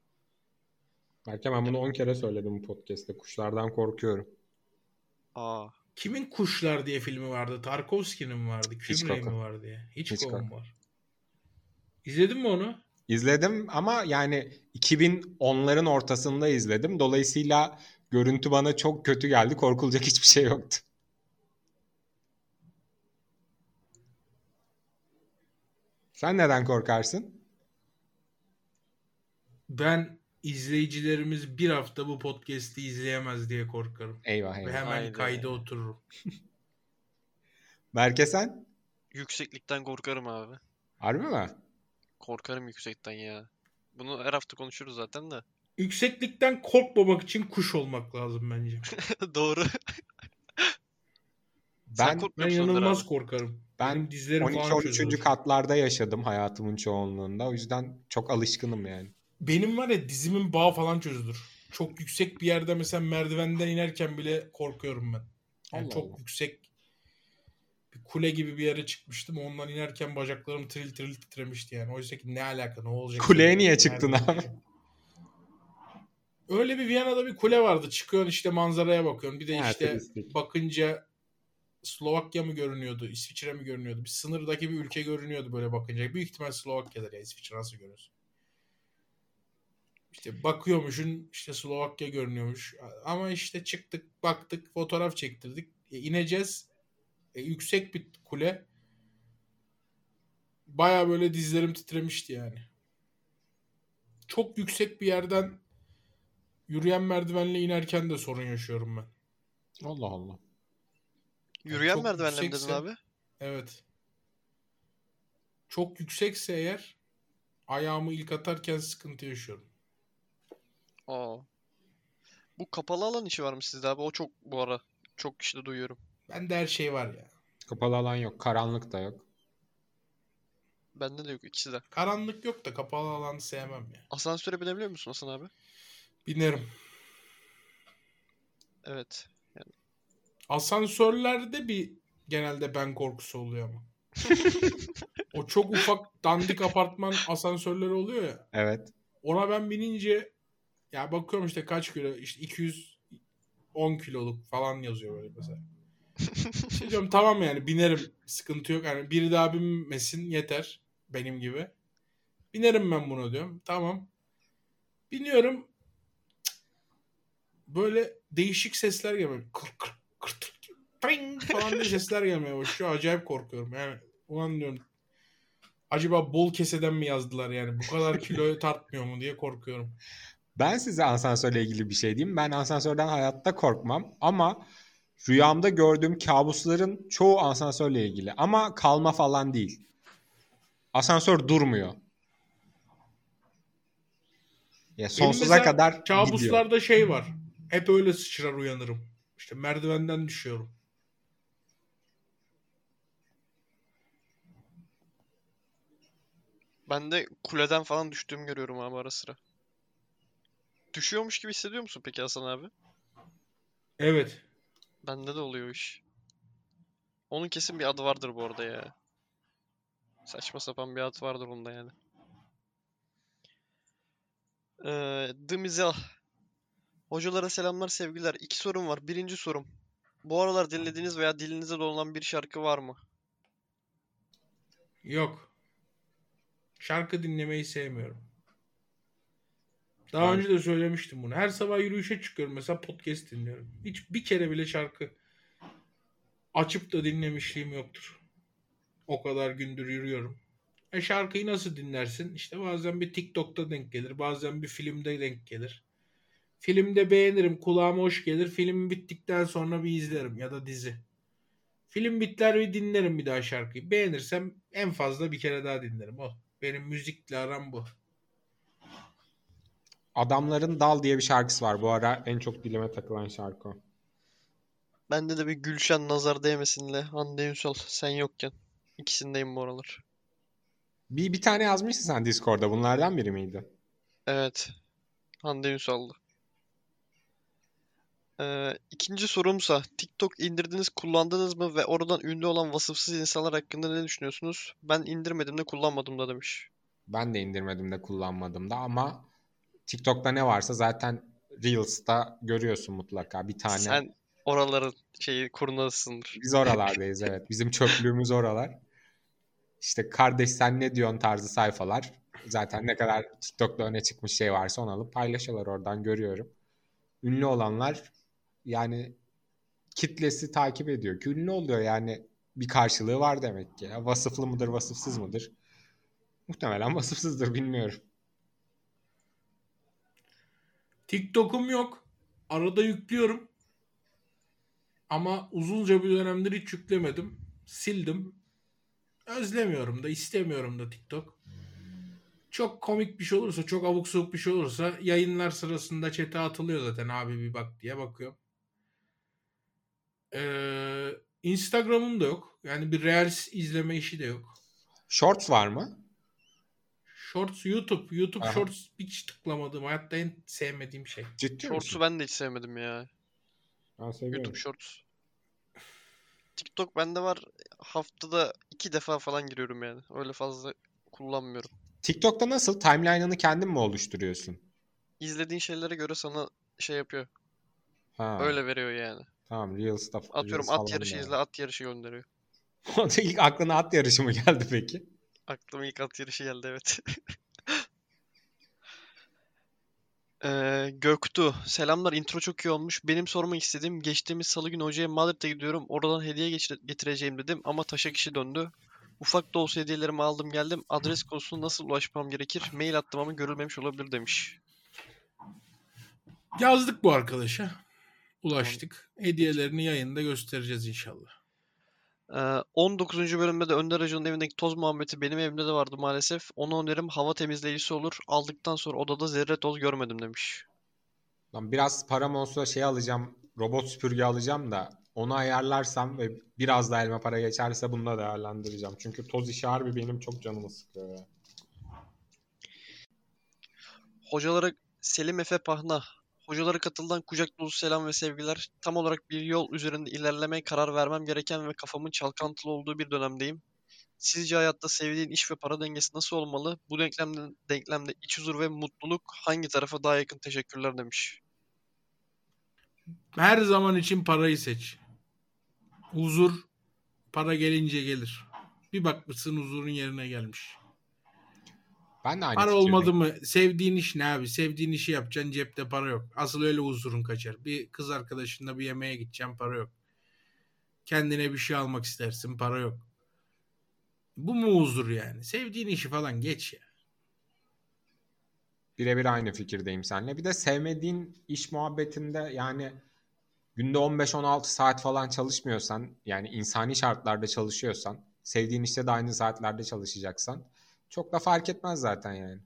Belki ben bunu 10 kere söyledim bu podcast'te. Kuşlardan korkuyorum. Aa. Kimin Kuşlar diye filmi vardı? Tarkovski'nin mi vardı? Kubrick'in mi vardı ya? Hitchcock'un Hitchcock. var. İzledin mi onu? İzledim ama yani 2010'ların ortasında izledim. Dolayısıyla görüntü bana çok kötü geldi. Korkulacak hiçbir şey yoktu. Sen neden korkarsın? Ben izleyicilerimiz bir hafta bu podcast'i izleyemez diye korkarım. Eyvah Ve eyvah. hemen Haydi. kayda otururum. Berke sen? Yükseklikten korkarım abi. Harbi mi? Korkarım yüksekten ya. Bunu her hafta konuşuruz zaten de. Yükseklikten korkmamak için kuş olmak lazım bence. Doğru. Sen Ben korkmuyor Ben inanılmaz abi? korkarım. Ben Benim dizlerim falan 12-13. çözülür. katlarda yaşadım hayatımın çoğunluğunda. O yüzden çok alışkınım yani. Benim var ya dizimin bağı falan çözülür. Çok yüksek bir yerde mesela merdivenden inerken bile korkuyorum ben. Yani Allah çok Allah. yüksek bir kule gibi bir yere çıkmıştım. Ondan inerken bacaklarım tril tril titremişti yani. Oysa ki ne alaka ne olacak? Kuleye niye çıktın abi? Öyle bir Viyana'da bir kule vardı. Çıkıyorsun işte manzaraya bakıyorsun. Bir de Ha, işte turistik. bakınca Slovakya mı görünüyordu? İsviçre mi görünüyordu? Bir sınırdaki bir ülke görünüyordu böyle bakınca. Büyük ihtimal Slovakya'dır ya. İsviçre nasıl görüyorsun? İşte bakıyormuşsun işte Slovakya görünüyormuş. Ama işte çıktık baktık fotoğraf çektirdik. E, ineceğiz. E, yüksek bir kule. Baya böyle dizlerim titremişti yani. Çok yüksek bir yerden yürüyen merdivenle inerken de sorun yaşıyorum ben. Allah Allah. Yürüyen çok merdivenle mi dedin abi? Evet. Çok yüksekse eğer ayağımı ilk atarken sıkıntı yaşıyorum. Aa. Bu kapalı alan işi var mı sizde abi? O çok bu ara. Çok kişide duyuyorum. Bende her şey var ya. Kapalı alan yok. Karanlık da yok. Bende de yok ikisi de. Karanlık yok da kapalı alanı sevmem ya. Asansöre binebiliyor musun Hasan abi? Binerim. Evet. Asansörlerde bir genelde ben korkusu oluyor ama. o çok ufak dandik apartman asansörleri oluyor ya. Evet. Ona ben binince ya bakıyorum işte kaç kilo işte 210 kiloluk falan yazıyor böyle mesela. Şey diyorum tamam yani binerim sıkıntı yok. Yani biri daha binmesin yeter benim gibi. Binerim ben buna diyorum. Tamam. Biniyorum. Böyle değişik sesler geliyor. Kır kır kır kır pring falan diye sesler gelmeye başlıyor. Acayip korkuyorum. Yani ulan diyorum acaba bol keseden mi yazdılar yani? Bu kadar kiloyu tartmıyor mu diye korkuyorum. Ben size asansörle ilgili bir şey diyeyim. Ben asansörden hayatta korkmam ama rüyamda gördüğüm kabusların çoğu asansörle ilgili. Ama kalma falan değil. Asansör durmuyor. Ya sonsuza kadar gidiyor. Kabuslarda şey var. Hep öyle sıçrar uyanırım. İşte merdivenden düşüyorum. Ben de kuleden falan düştüğümü görüyorum abi ara sıra. Düşüyormuş gibi hissediyor musun peki Hasan abi? Evet. Bende de oluyor iş. Onun kesin bir adı vardır bu arada ya. Saçma sapan bir adı vardır onda yani. Ee, The Mizah Hocalara selamlar, sevgiler. İki sorum var. Birinci sorum. Bu aralar dinlediğiniz veya dilinizde dolanan bir şarkı var mı? Yok. Şarkı dinlemeyi sevmiyorum. Daha önce de söylemiştim bunu. Her sabah yürüyüşe çıkıyorum. Mesela podcast dinliyorum. Hiç bir kere bile şarkı açıp da dinlemişliğim yoktur. O kadar gündür yürüyorum. E şarkıyı nasıl dinlersin? İşte bazen bir TikTok'ta denk gelir. Bazen bir filmde denk gelir. Filmde beğenirim. Kulağıma hoş gelir. Film bittikten sonra bir izlerim. Ya da dizi. Film bitler bir dinlerim bir daha şarkıyı. Beğenirsem en fazla bir kere daha dinlerim. O. Benim müzikle aram bu. Adamların Dal diye bir şarkısı var. Bu ara en çok dilime takılan şarkı o. Bende de bir Gülşen Nazar Değmesin'le Hande Ünsal sen yokken. İkisindeyim bu aralar. Bir, bir tane yazmışsın sen Discord'da. Bunlardan biri miydi? Evet. Hande Ünsal'dı. Ee, ikinci sorumsa TikTok indirdiniz, kullandınız mı ve oradan ünlü olan vasıfsız insanlar hakkında ne düşünüyorsunuz? Ben indirmedim de kullanmadım da demiş. Ben de indirmedim de kullanmadım da ama TikTok'ta ne varsa zaten Reels'ta görüyorsun mutlaka bir tane. Sen oraların şeyi kurnazısındır. Biz oralardayız evet. Bizim çöplüğümüz oralar. İşte kardeş sen ne diyorsun tarzı sayfalar. Zaten ne kadar TikTok'ta öne çıkmış şey varsa onu alıp paylaşıyorlar oradan görüyorum. Ünlü olanlar yani kitlesi takip ediyor. Ki ünlü oluyor yani bir karşılığı var demek ki. Ya vasıflı mıdır vasıfsız mıdır? Muhtemelen vasıfsızdır bilmiyorum. TikTok'um yok. Arada yüklüyorum. Ama uzunca bir dönemdir hiç yüklemedim. Sildim. Özlemiyorum da istemiyorum da TikTok. Çok komik bir şey olursa, çok abuk sabuk bir şey olursa yayınlar sırasında çete atılıyor zaten abi bir bak diye bakıyorum. Ee, Instagram'ım da yok. Yani bir Reels izleme işi de yok. Shorts var mı? Shorts YouTube. YouTube Aha. Shorts hiç tıklamadım. Hayatta en sevmediğim şey. Ciddi Shorts'u ben de hiç sevmedim ya. Ben seviyorum. YouTube Shorts. TikTok bende var. Haftada iki defa falan giriyorum yani. Öyle fazla kullanmıyorum. TikTok'ta nasıl? Timeline'ını kendin mi oluşturuyorsun? İzlediğin şeylere göre sana şey yapıyor. Ha, Öyle veriyor yani. Tamam Reels'ta Atıyorum Reels at yarışı var. izle, at yarışı gönderiyor. İlk aklına at yarışı mı geldi peki? Aklıma ilk at yarışı geldi evet. Ee, Göktuğ. Selamlar. Intro çok iyi olmuş. Benim sormak istediğim geçtiğimiz salı günü hocaya Madrid'e gidiyorum. Oradan hediye getireceğim dedim ama taşa kişi döndü. Ufak da olsa hediyelerimi aldım geldim. Adres konusunda nasıl ulaşmam gerekir? Mail attım ama görülmemiş olabilir demiş. Yazdık bu arkadaşa. Ulaştık. Hediyelerini yayında göstereceğiz inşallah. Ee, 19. bölümde de Önder Hoca'nın evindeki toz muhabbeti benim evimde de vardı maalesef. Ona önerim hava temizleyicisi olur. Aldıktan sonra odada zerre toz görmedim demiş. Lan biraz param olsa şey alacağım. Robot süpürge alacağım da onu ayarlarsam ve biraz da elma para geçerse bunu da değerlendireceğim. Çünkü toz işi harbi benim çok canımı sıkıyor ya. Hocalara Selim Efe Pahna. Hocalara katılan kucak dolusu selam ve sevgiler. Tam olarak bir yol üzerinde ilerlemeye karar vermem gereken ve kafamın çalkantılı olduğu bir dönemdeyim. Sizce hayatta sevdiğin iş ve para dengesi nasıl olmalı? Bu denklemde, denklemde iç huzur ve mutluluk hangi tarafa daha yakın? Teşekkürler demiş. Her zaman için parayı seç. Huzur para gelince gelir. Bir bakmışsın huzurun yerine gelmiş. Ben de aynı Para olmadı mı? Sevdiğin iş ne abi? Sevdiğin işi yapacaksın cepte para yok. Asıl öyle huzurun kaçar. Bir kız arkadaşınla bir yemeğe gideceksin para yok. Kendine bir şey almak istersin para yok. Bu mu huzur yani? Sevdiğin işi falan geç ya. Birebir aynı fikirdeyim seninle. Bir de sevmediğin iş muhabbetinde yani günde 15-16 saat falan çalışmıyorsan yani insani şartlarda çalışıyorsan sevdiğin işte de aynı saatlerde çalışacaksan çok da fark etmez zaten yani.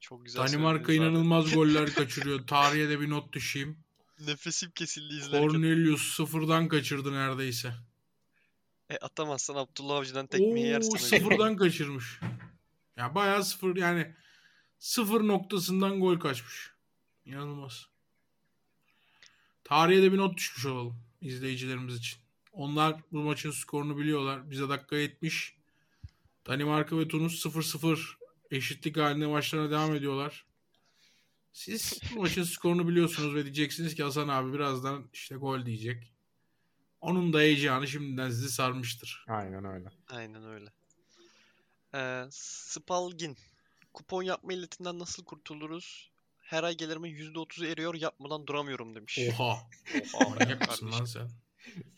Çok güzel Danimarka söylediniz abi. inanılmaz goller kaçırıyor. Tarihe de bir not düşeyim. Nefesim kesildi izlerken. Cornelius sıfırdan kaçırdı neredeyse. E atamazsan Abdullah Avcı'dan tekmeyi Oo, yersin. sıfırdan kaçırmış. Ya bayağı sıfır yani sıfır noktasından gol kaçmış. İnanılmaz. Tarihe de bir not düşmüş olalım izleyicilerimiz için. Onlar bu maçın skorunu biliyorlar. Bize dakika 70. Danimarka ve Tunus 0-0 Eşitlik halinde maçlarına devam ediyorlar. Siz bu maçın skorunu biliyorsunuz ve diyeceksiniz ki Hasan abi birazdan işte gol diyecek. Onun da heyecanı şimdiden sizi sarmıştır. Aynen öyle. Aynen öyle. Ee, Spalgin. Kupon yapma illetinden nasıl kurtuluruz? Her ay gelirimin %30'u eriyor yapmadan duramıyorum demiş. Oha. Oha Manyak mısın lan sen?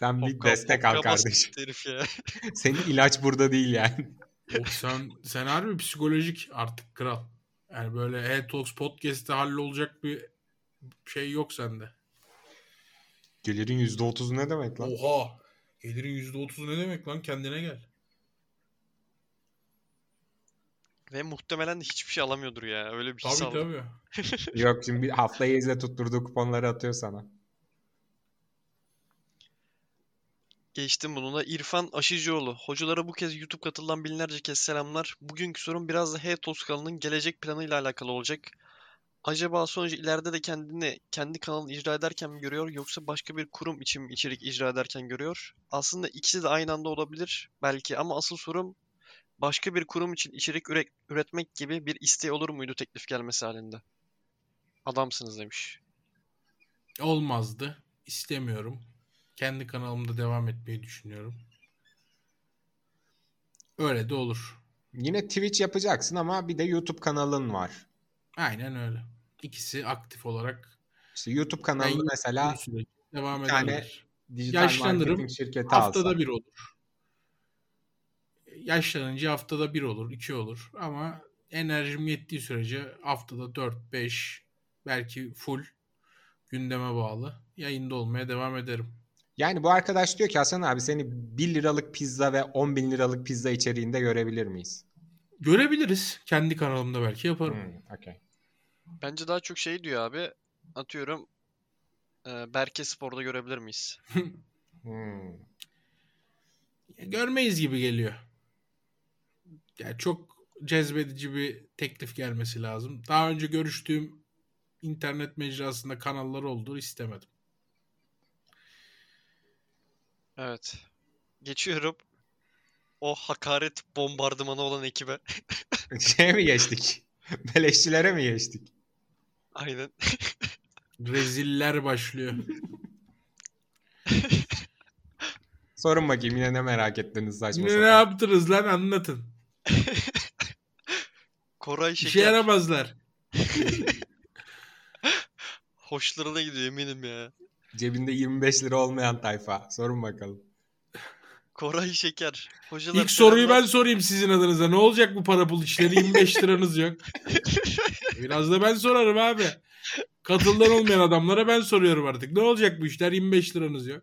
Sen bir Hokka- destek al kardeşim. ya. Senin ilaç burada değil yani. Yok sen, sen harbi psikolojik artık kral. Yani böyle Head Talks Podcast'te hallolacak bir şey yok sende. Gelirin %30'u ne demek lan? Oha. Gelirin %30'u ne demek lan? Kendine gel. Ve muhtemelen de hiçbir şey alamıyordur ya. Öyle bir his Tabii tabii. Yok şimdi bir haftayı izle tutturduğu kuponları atıyor sana. Geçtim bununla. İrfan Aşıcıoğlu. Hocalara bu kez YouTube katılan binlerce kez selamlar. Bugünkü sorum biraz da Hey Toskala'nın gelecek planıyla alakalı olacak. Acaba sonucu ileride de kendini kendi kanalını icra ederken mi görüyor yoksa başka bir kurum için mi içerik icra ederken görüyor? Aslında ikisi de aynı anda olabilir belki ama asıl sorum başka bir kurum için içerik üre- üretmek gibi bir isteği olur muydu teklif gelmesi halinde? Adamsınız demiş. Olmazdı. İstemiyorum. Kendi kanalımda devam etmeyi düşünüyorum. Öyle de olur. Yine Twitch yapacaksın ama bir de YouTube kanalın var. Aynen öyle. İkisi aktif olarak İşte YouTube kanalında Ben- mesela devam bir tane edebilir. dijital Yaşlanırım. şirketi Haftada alsan. bir olur. Yaşlanınca haftada bir olur, iki olur. Ama enerjim yettiği sürece haftada 4, 5 belki full gündeme bağlı yayında olmaya devam ederim. Yani bu arkadaş diyor ki Hasan abi seni 1 liralık pizza ve 10 bin liralık pizza içeriğinde görebilir miyiz? Görebiliriz. Kendi kanalımda belki yaparım. Hmm, okey. Bence daha çok şey diyor abi. Atıyorum e, Berke Spor'da görebilir miyiz? Hmm. Görmeyiz gibi geliyor. Yani çok cezbedici bir teklif gelmesi lazım. Daha önce görüştüğüm internet mecrasında kanallar olduğu istemedim. Evet. Geçiyorum. O hakaret bombardımanı olan ekibe. Şeye mi geçtik? Beleşçilere mi geçtik? Aynen. Reziller başlıyor. Sorun bakayım yine ne merak ettiniz saçma Yine ne sapan. yaptınız lan anlatın. Koray İşe Şeker. yaramazlar. Hoşlarına gidiyor eminim ya. Cebinde 25 lira olmayan tayfa. Sorun bakalım. Koray Şeker. Hocalar İlk soruyu ben sorayım sizin adınıza. Ne olacak bu para pul işleri? 25 liranız yok. Biraz da ben sorarım abi. Katıldan olmayan adamlara ben soruyorum artık. Ne olacak bu işler? 25 liranız yok.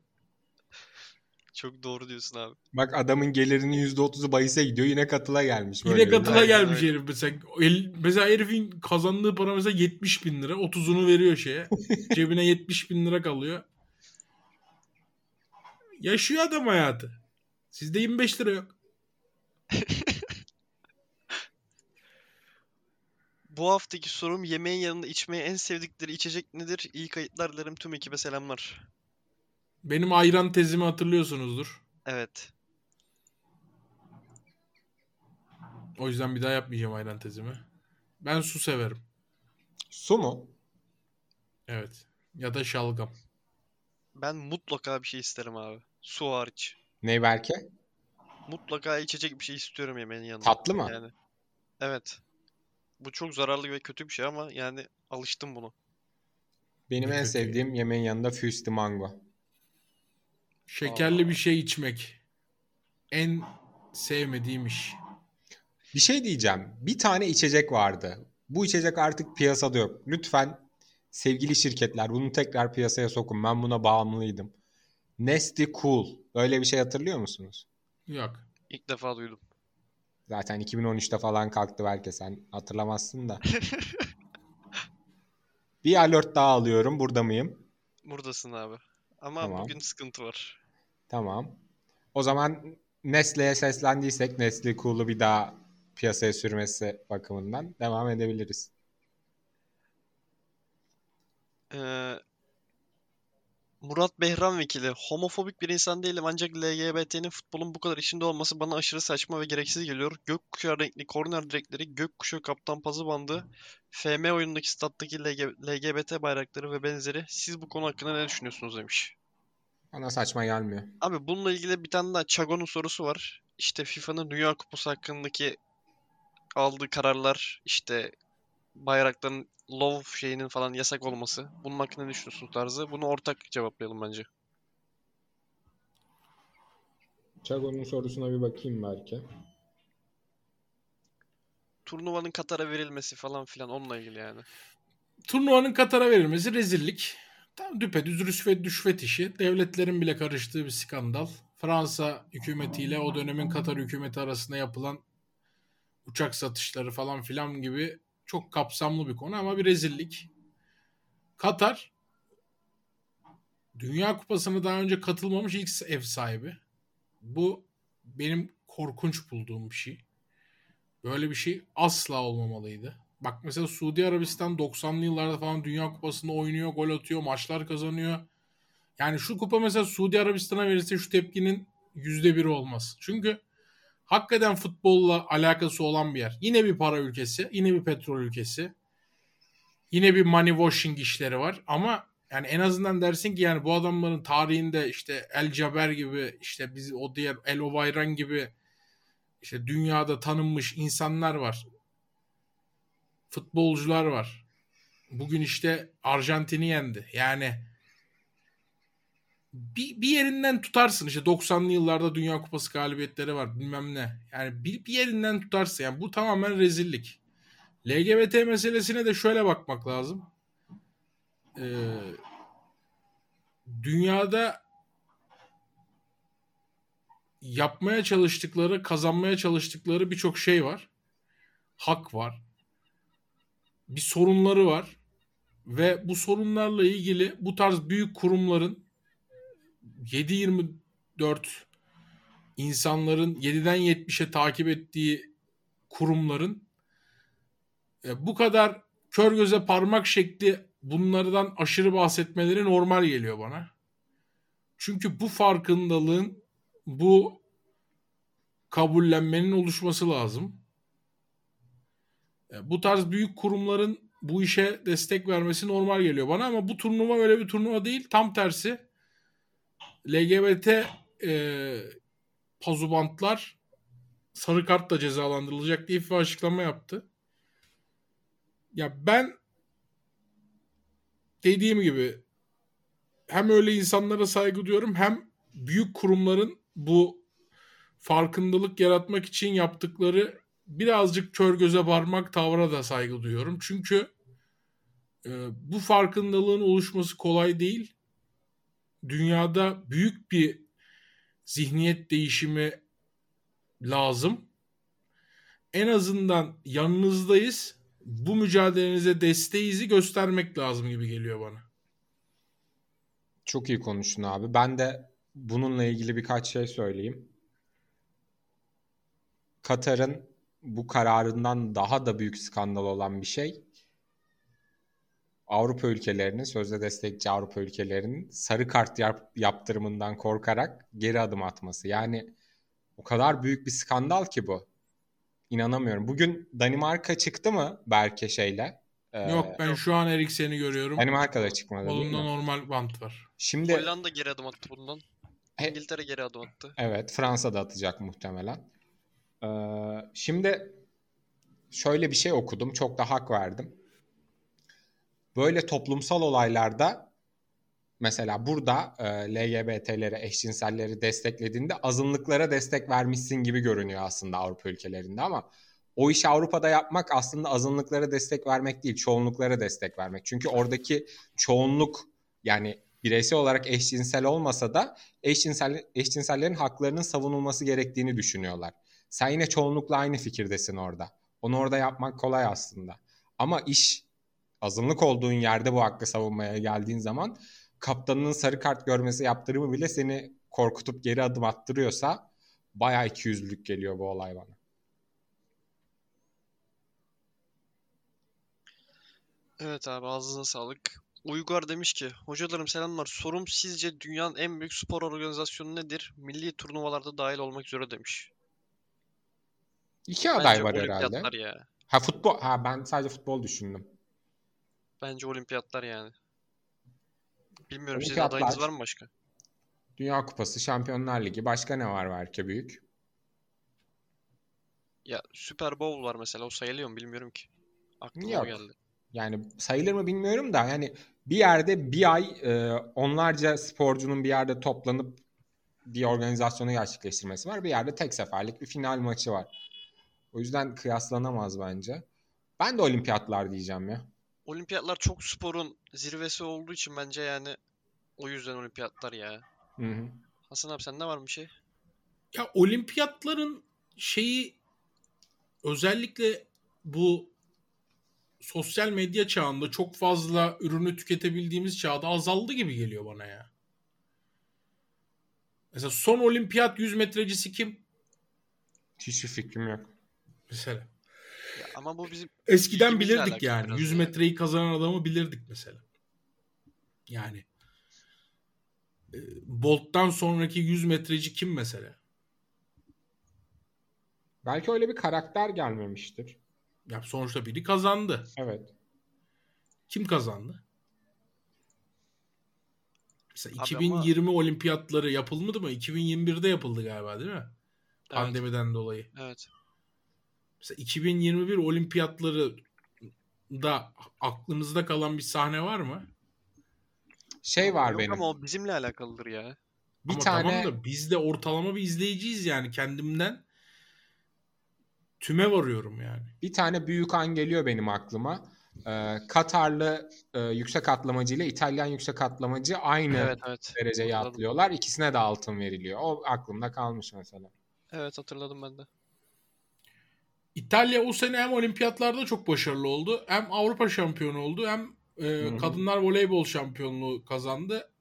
Çok doğru diyorsun abi. Bak adamın gelirinin %30'u bahise gidiyor. Yine katıla gelmiş. Yine Böyle bir- katıla Aynen gelmiş herif. Mesela, el- mesela herifin kazandığı para mesela 70 bin lira. 30'unu veriyor şeye. Cebine 70 bin lira kalıyor. Yaşıyor adam hayatı. Sizde 25 lira yok. Bu haftaki sorum yemeğin yanında içmeye en sevdikleri içecek nedir? İyi kayıtlar dilerim tüm ekibe selamlar. Benim ayran tezimi hatırlıyorsunuzdur. Evet. O yüzden bir daha yapmayacağım ayran tezimi. Ben su severim. Su mu? Evet. Ya da şalgam. Ben mutlaka bir şey isterim abi. Su hariç. Ne belki? Mutlaka içecek bir şey istiyorum yemeğin yanında. Tatlı mı? Yani. Evet. Bu çok zararlı ve kötü bir şey ama yani alıştım bunu. Benim Ne en sevdiğim yemeğin yanında füsti mango. Şekerli Aa. bir şey içmek. En sevmediğim iş. Bir şey diyeceğim. Bir tane içecek vardı. Bu içecek artık piyasada yok. Lütfen sevgili şirketler bunu tekrar piyasaya sokun. Ben buna bağımlıydım. Nesty Cool. Öyle bir şey hatırlıyor musunuz? Yok. İlk defa duydum. Zaten 2013'te falan kalktı belki sen hatırlamazsın da. bir alert daha alıyorum. Burada mıyım? Buradasın abi. Ama Tamam. bugün sıkıntı var. Tamam. O zaman Nestle'ye seslendiysek Nestle Cool'u bir daha piyasaya sürmesi bakımından devam edebiliriz. Ee, Murat Behram Vekili. Homofobik bir insan değilim ancak LGBT'nin futbolun bu kadar içinde olması bana aşırı saçma ve gereksiz geliyor. Gökkuşağı renkli korner direkleri, gökkuşağı kaptan pazı bandı, FM oyunundaki stat'taki LG LGBT bayrakları ve benzeri. Siz bu konu hakkında ne düşünüyorsunuz demiş. Bana saçma gelmiyor. Abi bununla ilgili bir tane daha Chago'nun sorusu var. İşte FIFA'nın Dünya Kupası hakkındaki aldığı kararlar, işte bayrakların love şeyinin falan yasak olması. Bunun hakkında ne düşünüyorsunuz tarzı? Bunu ortak cevaplayalım bence. Chago'nun sorusuna bir bakayım belki. Turnuvanın Katar'a verilmesi falan filan onunla ilgili yani. Turnuvanın Katar'a verilmesi rezillik. Tam düpedüz rüşvet düşvet işi. Devletlerin bile karıştığı bir skandal. Fransa hükümetiyle o dönemin Katar hükümeti arasında yapılan uçak satışları falan filan gibi çok kapsamlı bir konu ama bir rezillik. Katar Dünya Kupası'na daha önce katılmamış ilk ev sahibi. Bu benim korkunç bulduğum bir şey. Böyle bir şey asla olmamalıydı. Bak mesela Suudi Arabistan 90'lı yıllarda falan Dünya Kupası'nda oynuyor, gol atıyor, maçlar kazanıyor. Yani şu kupa mesela Suudi Arabistan'a verirse şu tepkinin yüzde biri olmaz. Çünkü hakikaten futbolla alakası olan bir yer. Yine bir para ülkesi, yine bir petrol ülkesi. Yine bir money washing işleri var ama yani en azından dersin ki yani bu adamların tarihinde işte El Caber gibi işte biz o diğer El Ovayran gibi işte dünyada tanınmış insanlar var. Futbolcular var. Bugün işte Arjantin'i yendi. Yani bir, bir yerinden tutarsın işte 90'lı yıllarda Dünya Kupası galibiyetleri var bilmem ne. Yani bir, bir yerinden tutarsın yani bu tamamen rezillik. LGBT meselesine de şöyle bakmak lazım. Ee, dünyada yapmaya çalıştıkları, kazanmaya çalıştıkları birçok şey var. Hak var. Bir sorunları var. Ve bu sorunlarla ilgili bu tarz büyük kurumların 7-24 insanların 7'den 70'e takip ettiği kurumların e, bu kadar kör göze parmak şekli bunlardan aşırı bahsetmeleri normal geliyor bana. Çünkü bu farkındalığın bu kabullenmenin oluşması lazım. E, bu tarz büyük kurumların bu işe destek vermesi normal geliyor bana ama bu turnuva öyle bir turnuva değil. Tam tersi LGBT e, pazubantlar sarı kartla cezalandırılacak diye FIFA açıklama yaptı. Ya ben dediğim gibi hem öyle insanlara saygı duyuyorum hem büyük kurumların bu farkındalık yaratmak için yaptıkları birazcık kör göze parmak tavra da saygı duyuyorum. Çünkü e, bu farkındalığın oluşması kolay değil. Dünyada büyük bir zihniyet değişimi lazım. En azından yanınızdayız. Bu mücadelenize desteğizi göstermek lazım gibi geliyor bana. Çok iyi konuştun abi. Ben de bununla ilgili birkaç şey söyleyeyim. Katar'ın bu kararından daha da büyük skandal olan bir şey Avrupa ülkelerinin, sözde destekçi Avrupa ülkelerinin sarı kart yap- yaptırımından korkarak geri adım atması. Yani o kadar büyük bir skandal ki bu. İnanamıyorum. Bugün Danimarka çıktı mı Berke şeyle? Ee, Yok ben şu an Eriksen'i görüyorum. Danimarka'da çıkmadı mi? normal bant var. Şimdi Hollanda geri adım attı bundan. He- İngiltere geri adım attı. Evet, Fransa da atacak muhtemelen. Ee, şimdi şöyle bir şey okudum, çok da hak verdim. Böyle toplumsal olaylarda mesela burada e, LGBT'leri, eşcinselleri desteklediğinde azınlıklara destek vermişsin gibi görünüyor aslında Avrupa ülkelerinde ama o işi Avrupa'da yapmak aslında azınlıklara destek vermek değil, çoğunluklara destek vermek. Çünkü oradaki çoğunluk yani bireysel olarak eşcinsel olmasa da eşcinsel, eşcinsellerin haklarının savunulması gerektiğini düşünüyorlar. Sen yine çoğunlukla aynı fikirdesin orada. Onu orada yapmak kolay aslında. Ama iş azınlık olduğun yerde bu hakkı savunmaya geldiğin zaman kaptanının sarı kart görmesi yaptırımı bile seni korkutup geri adım attırıyorsa bayağı ikiyüzlülük geliyor bu olay bana. Evet abi ağzına sağlık. Uygar demiş ki, hocalarım selamlar. Sorum sizce dünyanın en büyük spor organizasyonu nedir? Milli turnuvalarda dahil olmak üzere demiş. İki aday Bence var herhalde. ya. Ha futbol. Ha ben sadece futbol düşündüm. Bence olimpiyatlar yani. Bilmiyorum sizin Olimpiyatlar. adayınız var mı başka? Dünya Kupası, Şampiyonlar Ligi. Başka ne var belki büyük? Ya Super Bowl var mesela o sayılıyor mu bilmiyorum ki. Aklıma o Yok. geldi. Yani sayılır mı bilmiyorum da yani bir yerde bir ay e, onlarca sporcunun bir yerde toplanıp bir organizasyonu gerçekleştirmesi var. Bir yerde tek seferlik bir final maçı var. O yüzden kıyaslanamaz bence. Ben de olimpiyatlar diyeceğim ya. Olimpiyatlar çok sporun zirvesi olduğu için bence yani o yüzden olimpiyatlar ya. Hı hı. Hasan abi sende var mı bir şey? Ya olimpiyatların şeyi özellikle bu sosyal medya çağında çok fazla ürünü tüketebildiğimiz çağda azaldı gibi geliyor bana ya. Mesela son olimpiyat 100 metrecisi kim? Hiçbir fikrim yok. Mesela. Ya ama bu bizim Eskiden bilirdik yani. biraz 100 ya. metreyi kazanan adamı bilirdik mesela. Yani. e, Bolt'tan sonraki 100 metreci kim mesela? Belki öyle bir karakter gelmemiştir. Ya sonuçta biri kazandı. Evet. Kim kazandı? Mesela Abi 2020 olimpiyatları yapılmadı mı? 2021'de yapıldı galiba değil mi? evet, Pandemiden dolayı. evet. Mesela 2021 olimpiyatları da aklınızda kalan bir sahne var mı? Şey var Yok benim. ama o bizimle alakalıdır ya. Bir Ama tane tamam da biz de ortalama bir izleyiciyiz yani kendimden tüme varıyorum yani. bir tane büyük an geliyor benim aklıma. Ee, Katarlı e, yüksek atlamacı ile İtalyan yüksek atlamacı aynı Evet evet. dereceye hatırladım. atlıyorlar. İkisine de altın veriliyor. O aklımda kalmış mesela. Evet hatırladım ben de. İtalya o sene hem olimpiyatlarda çok başarılı oldu. Hem Avrupa şampiyonu oldu. Hem e, kadınlar voleybol şampiyonluğu kazandı.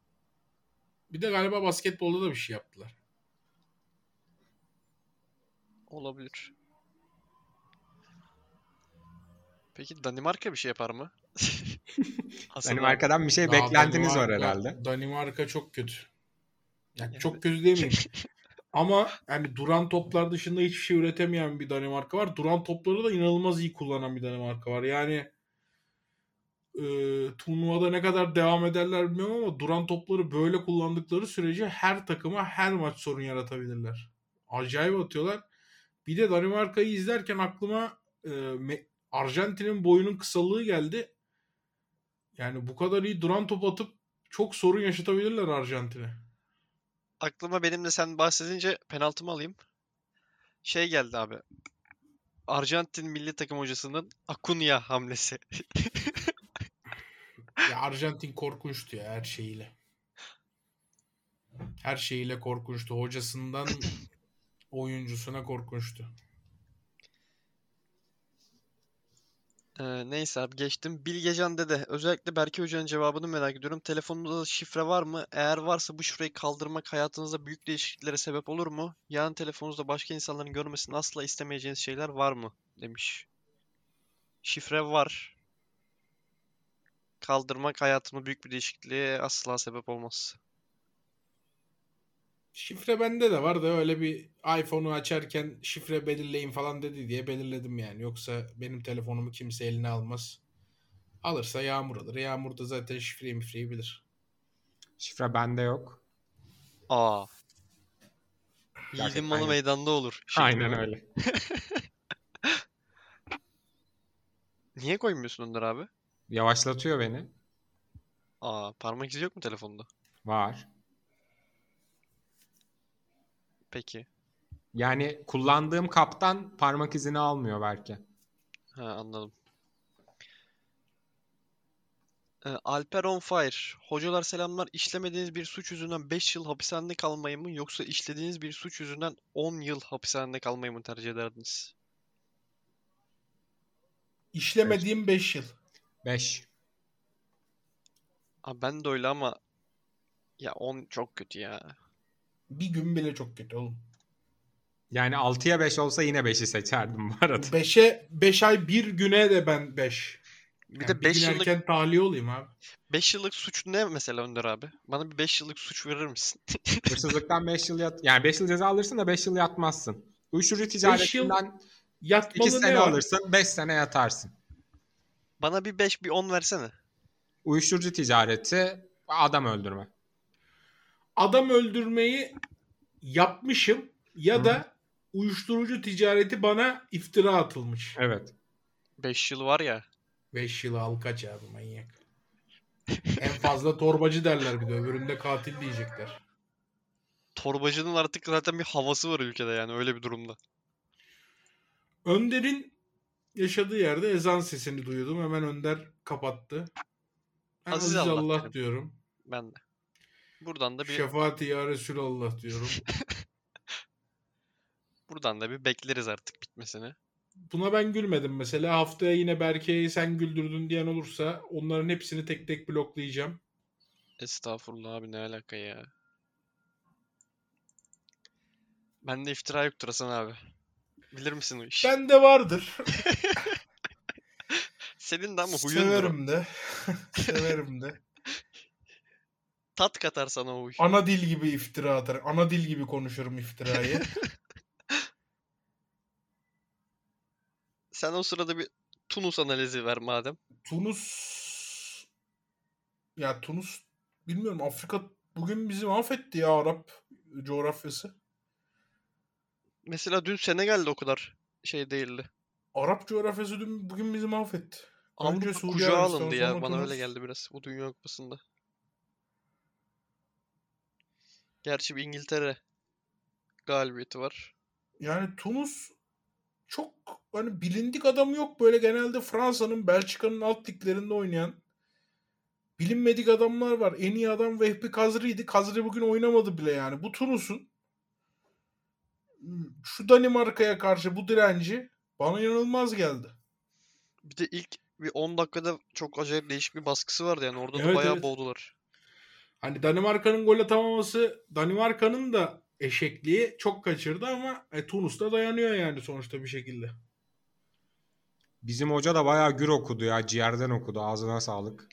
Bir de galiba basketbolda da bir şey yaptılar. Olabilir. Peki Danimarka bir şey yapar mı? Danimarka'dan bir şey Daha beklentiniz var Danimarka- herhalde. Danimarka çok kötü. Yani Yani- çok kötü demeyeyim. Ama yani duran toplar dışında hiçbir şey üretemeyen bir Danimarka var. Duran topları da inanılmaz iyi kullanan bir Danimarka var. Yani e, turnuvada ne kadar devam ederler bilmiyorum ama duran topları böyle kullandıkları sürece her takıma her maç sorun yaratabilirler. Acayip atıyorlar. Bir de Danimarka'yı izlerken aklıma e, Arjantin'in boyunun kısalığı geldi. Yani bu kadar iyi duran top atıp çok sorun yaşatabilirler Arjantin'e. Aklıma benim de sen bahsedince penaltımı alayım. Şey geldi abi. Arjantin milli takım hocasının Acuna hamlesi. Ya Arjantin korkunçtu ya her şeyiyle. Her şeyiyle korkunçtu. Hocasından oyuncusuna korkunçtu. Neyse abi geçtim. Bilgecan dede. Özellikle Berke Hoca'nın cevabını merak ediyorum. Telefonunuzda da şifre var mı? Eğer varsa bu şifreyi kaldırmak hayatınızda büyük değişikliklere sebep olur mu? Yani telefonunuzda başka insanların görmesini asla istemeyeceğiniz şeyler var mı? Demiş. Şifre var. Kaldırmak hayatımda büyük bir değişikliğe asla sebep olmaz. Şifre bende de var da öyle bir iPhone'u açarken şifre belirleyin falan dedi diye belirledim yani. Yoksa benim telefonumu kimse eline almaz. Alırsa Yağmur alır. Yağmur da zaten şifreyi mifreyi bilir. Şifre bende yok. Aa. Yiğidin malı meydanda olur. şekli Aynen var. öyle. Niye koymuyorsun onları abi? Yavaşlatıyor beni. Aa, parmak izi yok mu telefonda? Var. Peki. Yani kullandığım kaptan parmak izini almıyor belki. Ha anladım. Ee, Alper on Fire. Hocalar selamlar. İşlemediğiniz bir suç yüzünden 5 yıl hapishanede kalmayı mı yoksa işlediğiniz bir suç yüzünden 10 yıl hapishanede kalmayı mı tercih ederdiniz? İşlemediğim 5 yıl. 5. Abi ben de öyle ama ya 10 çok kötü ya. Bir gün bile çok kötü oğlum. Yani 6'ya 5 olsa yine 5'i seçerdim bu arada. 5'e 5 ay bir güne de ben 5. Bir Yani de 5 gün yıllık erken tahliye olayım abi. 5 yıllık suç ne mesela Önder abi? Bana bir 5 yıllık suç verir misin? Hırsızlıktan 5 yıl yat yani 5 yıl ceza alırsın da 5 yıl yatmazsın. Uyuşturucu ticaretinden 2 Yatmalı sene ne var? alırsın 5 sene yatarsın. Bana bir 5 bir 10 versene. Uyuşturucu ticareti adam öldürme. Adam öldürmeyi yapmışım ya Hı. da uyuşturucu ticareti bana iftira atılmış. Evet. 5 yıl var ya. 5 yılı al kaç abi manyak. en fazla torbacı derler bir de öbüründe katil diyecekler. Torbacının artık zaten bir havası var ülkede yani öyle bir durumda. Önder'in yaşadığı yerde ezan sesini duydum. Hemen Önder kapattı. Ben Aziz Aziz Allah Allah, diyorum. Ben de. Buradan da bir Şefaati ya Resulallah diyorum. buradan da bir bekleriz artık bitmesini. Buna ben gülmedim mesela. Haftaya yine Berke'yi sen güldürdün diyen olursa onların hepsini tek tek bloklayacağım. Estağfurullah abi ne alaka ya. Bende iftira yoktur Hasan abi. Bilir misin o işi? Bende vardır. Senin de ama huyundur. Severim de. Severim de. Tat katar sana o huy. Ana dil gibi iftira atar. Ana dil gibi konuşurum iftirayı. Sen o sırada bir Tunus analizi ver madem. Tunus ya Tunus bilmiyorum Afrika bugün bizi mahvetti ya Arap coğrafyası. Mesela dün Senegal'de o kadar şey değildi. Arap coğrafyası dün bugün bizi mahvetti. Avrupa Arabistan, alındı ya. Bana öyle geldi biraz. Bu Dünya Kupası'nda. Gerçi bir İngiltere galibiyeti var. Yani Tunus çok hani bilindik adamı yok böyle genelde Fransa'nın Belçika'nın alt liglerinde oynayan bilinmedik adamlar var. En iyi adam Vehbi Kazri'ydi. Kazri bugün oynamadı bile yani. Bu Tunus'un şu Danimarka'ya karşı bu direnci bana inanılmaz geldi. Bir de ilk bir 10 dakikada çok acayip değişik bir baskısı vardı yani. Orada da Evet, bayağı evet. boğdular. Hani Danimarka'nın gol atamaması Danimarka'nın da eşekliği çok kaçırdı ama e, Tunus da dayanıyor yani sonuçta bir şekilde. Bizim hoca da bayağı gür okudu ya. Ciğerden okudu. Ağzına sağlık.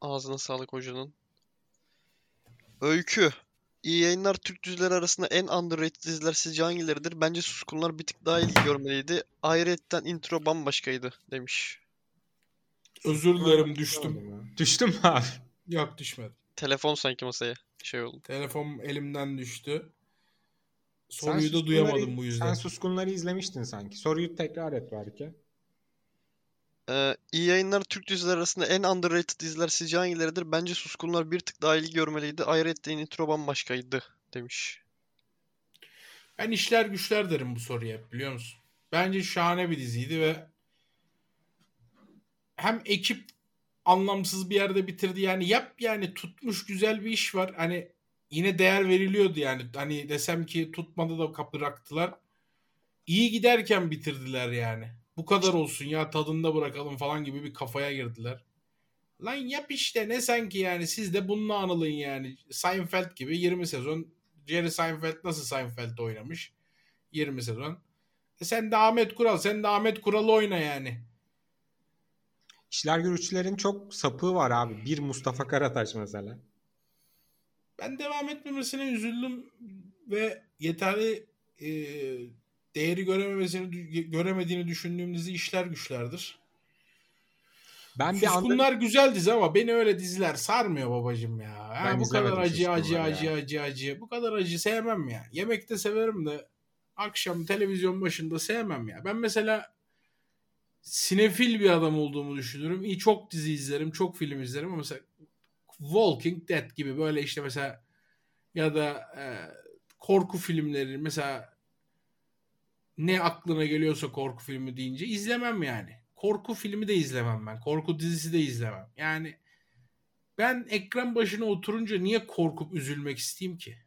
Ağzına sağlık hocanın. Öykü. İyi yayınlar Türk dizileri arasında en underrated diziler sizce hangileridir? Bence Suskunlar bir tık daha ilgi görmeliydi. Ayrıyetten intro bambaşkaydı demiş. Özür dilerim düştüm. Düştüm mü abi? Yok düşmedim. Telefon sanki masaya şey oldu. Telefon elimden düştü. Sen Soruyu da Suskunları- duyamadım bu yüzden. Sen suskunları izlemiştin sanki. Soruyu tekrar et belki. Ee, iyi yayınlar Türk dizileri arasında en underrated diziler sizce hangileridir? Bence Suskunlar bir tık daha ilgi görmeliydi. Ayrıyetten intro bambaşkaydı demiş. Ben işler güçler derim bu soruya biliyor musun? Bence şahane bir diziydi ve hem ekip anlamsız bir yerde bitirdi yani yap yani tutmuş güzel bir iş var. Hani yine değer veriliyordu yani. Hani desem ki tutmadı da kapı bıraktılar. İyi giderken bitirdiler yani. Bu kadar olsun ya tadında bırakalım falan gibi bir kafaya girdiler. Lan yap işte ne sanki yani siz de bununla anılın yani. Seinfeld gibi 20 sezon Jerry Seinfeld nasıl Seinfeld'de oynamış? 20 sezon. E sen de Ahmet Kural, sen de Ahmet Kural'ı oyna yani. İşler güçlerin çok sapığı var abi. Bir Mustafa Karataş mesela. Ben devam etmemesine üzüldüm ve yeterli e, değeri görememesini göremediğini düşündüğüm dizi işler güçlerdir. Ben bir anda güzel dizi ama beni öyle diziler sarmıyor babacım ya. Ben bu kadar acı acı acı ya. acı acı. Bu kadar acı sevmem ya. Yemekte severim de akşam televizyon başında sevmem ya. Ben mesela sinefil bir adam olduğumu düşünürüm. İyi çok dizi izlerim, çok film izlerim ama mesela Walking Dead gibi böyle işte mesela ya da e, korku filmleri mesela ne aklına geliyorsa korku filmi deyince izlemem yani. Korku filmi de izlemem ben. Korku dizisi de izlemem. Yani ben ekran başına oturunca niye korkup üzülmek isteyeyim ki?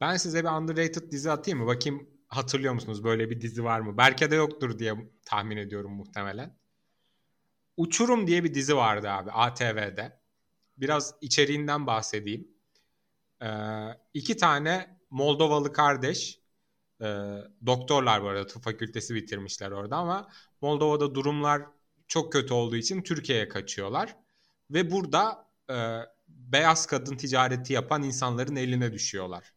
ben size bir underrated dizi atayım mı? Bakayım hatırlıyor musunuz? Böyle bir dizi var mı? Belki de yoktur diye tahmin ediyorum muhtemelen. Uçurum diye bir dizi vardı abi ATV'de. Biraz içeriğinden bahsedeyim. Ee, iki tane Moldovalı kardeş e, doktorlar bu arada tıp fakültesi bitirmişler orada ama Moldova'da durumlar çok kötü olduğu için Türkiye'ye kaçıyorlar. Ve burada e, beyaz kadın ticareti yapan insanların eline düşüyorlar.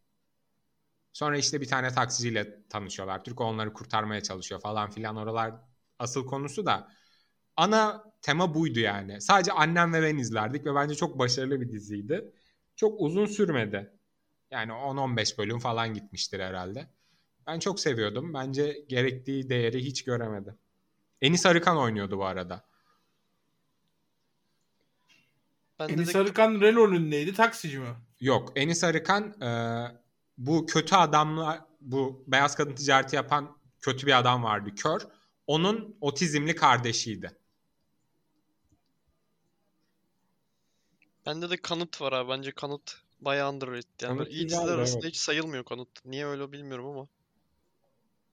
Sonra işte bir tane taksiciyle tanışıyorlar. Türk onları kurtarmaya çalışıyor falan filan. Oralar asıl konusu da ana tema buydu yani. Sadece annem ve ben izlerdik ve bence çok başarılı bir diziydi. Çok uzun sürmedi. Yani 10-15 bölüm falan gitmiştir herhalde. Ben çok seviyordum. Bence gerektiği değeri hiç göremedi. Enis Arıkan oynuyordu bu arada. Bende Enis de Arıkan Renault'un neydi? Taksici mi? Yok Enis Arıkan e, bu kötü adamla bu beyaz kadın ticareti yapan kötü bir adam vardı kör. Onun otizmli kardeşiydi. bende de kanıt var abi. Bence kanıt bayağı underrated. Yani Kanıt iyi diziler arasında evet. hiç sayılmıyor kanıt. Niye öyle bilmiyorum ama.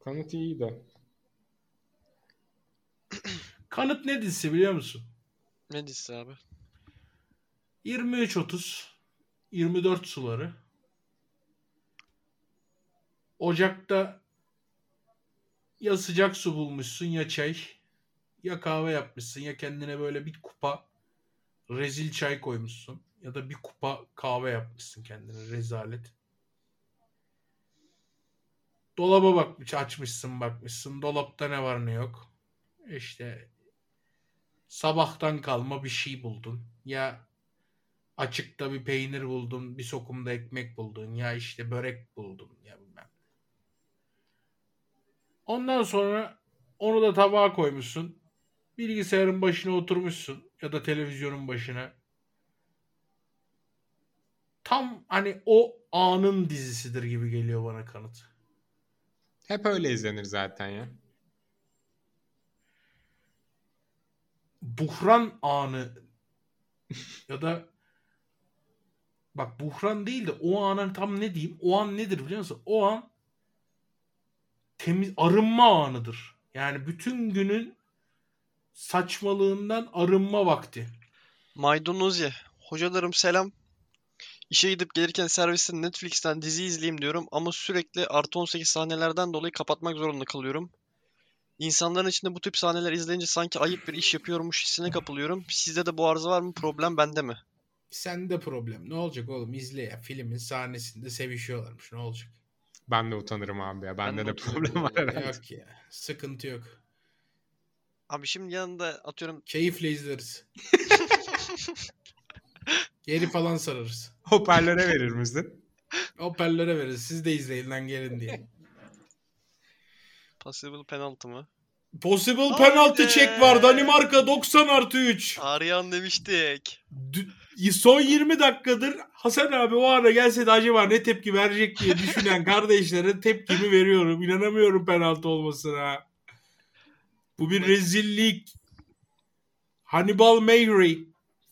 Kanıt iyiydi. Kanıt ne dizisi biliyor musun? Ne dizisi abi? 23.30 24 suları Ocakta ya sıcak su bulmuşsun ya çay ya kahve yapmışsın ya kendine böyle bir kupa rezil çay koymuşsun ya da bir kupa kahve yapmışsın kendine rezalet. Dolaba bakmış açmışsın bakmışsın dolapta ne var ne yok. İşte sabahtan kalma bir şey buldun. Ya açıkta bir peynir buldun, bir sokumda ekmek buldun ya işte börek buldun ya. Ondan sonra onu da tabağa koymuşsun. Bilgisayarın başına oturmuşsun ya da televizyonun başına. Tam hani o anın dizisidir gibi geliyor bana kanıt. Hep öyle izlenir zaten ya. buhran anı ya da bak buhran değil de o anın tam ne diyeyim? O an nedir biliyor musun? O an temiz arınma anıdır. Yani bütün günün saçmalığından arınma vakti. Maydanozi. Hocalarım selam. İşe gidip gelirken serviste Netflix'ten dizi izleyeyim diyorum ama sürekli artı 18 sahnelerden dolayı kapatmak zorunda kalıyorum. İnsanların içinde bu tip sahneler izleyince sanki ayıp bir iş yapıyormuş hissine kapılıyorum. Sizde de bu arıza var mı? Problem bende mi? Sende problem. Ne olacak oğlum? İzle ya. Filmin sahnesinde sevişiyorlarmış. Ne olacak? Ben de utanırım abi ya. Ben Bende de de utanırım problem var herhalde. Yok ya. Sıkıntı yok. Abi şimdi yanında atıyorum Keyifle izleriz. Geri falan sararız. Hoparlöre verir misin? Hoparlöre veririz. Siz de izleyin lan gelin diye. possible penaltı mı? Possible Haydi. penaltı check var. Danimarka 90 artı 3. Arayan demiştik. D- son 20 dakikadır Hasan abi o ara gelse de acaba ne tepki verecek diye düşünen kardeşlere tepkimi veriyorum. İnanamıyorum penaltı olmasına. Bu bir rezillik. Hannibal Meyri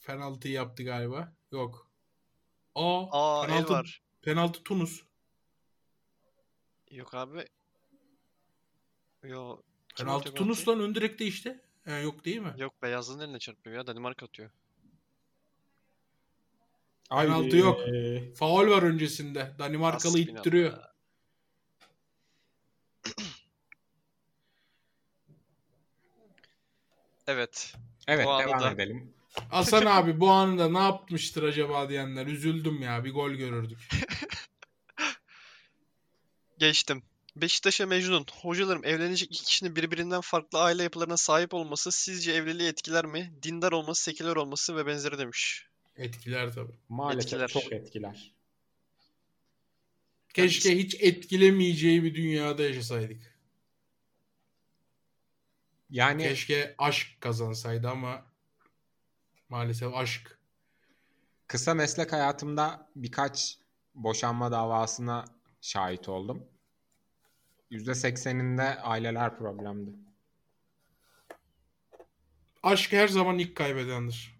penaltı yaptı galiba. Yok. Aa, Aa penaltı, var. penaltı Tunus. Yok abi. Yo. Penaltı Tunus lan ön direkte işte. Ha, yok değil mi? Yok beyazlığın eline çarpıyor ya. Danimarka atıyor. Penaltı Ay, yok. e, Faul var öncesinde. Danimarkalı Hasbinallah. ittiriyor. Evet. Evet O devam da- edelim. Hasan abi bu anında ne yapmıştır acaba diyenler. Üzüldüm ya bir gol görürdük. Geçtim. Beşiktaş'a Mecnun. Hocalarım evlenecek iki kişinin birbirinden farklı aile yapılarına sahip olması sizce evliliği etkiler mi? Dindar olması, seküler olması ve benzeri demiş. Etkiler tabii. Maalesef Etkiler. çok etkiler. Keşke hiç etkilemeyeceği bir dünyada yaşasaydık. Yani Keşke aşk kazansaydı ama maalesef aşk. kısa meslek hayatımda birkaç boşanma davasına şahit oldum. %80'inde aileler problemdi. Aşk her zaman ilk kaybedendir.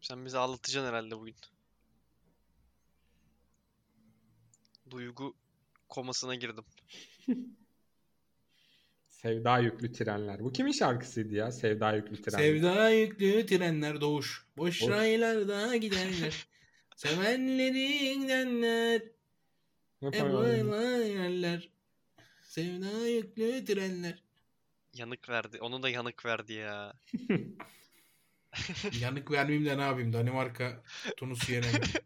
Sen bizi ağlatacaksın herhalde bugün. Duygu komasına girdim. Sevda yüklü trenler. Bu kimin şarkısıydı ya? Sevda yüklü trenler. Sevda yüklü trenler doğuş. Boş Boş. raylarda giderler. Sevenleri gidenler. Emoylar. Sevda yüklü trenler. Yanık verdi. Onu da yanık verdi ya. Yanık vermeyeyim de ne yapayım? Danimarka Tunus'u yenemedi.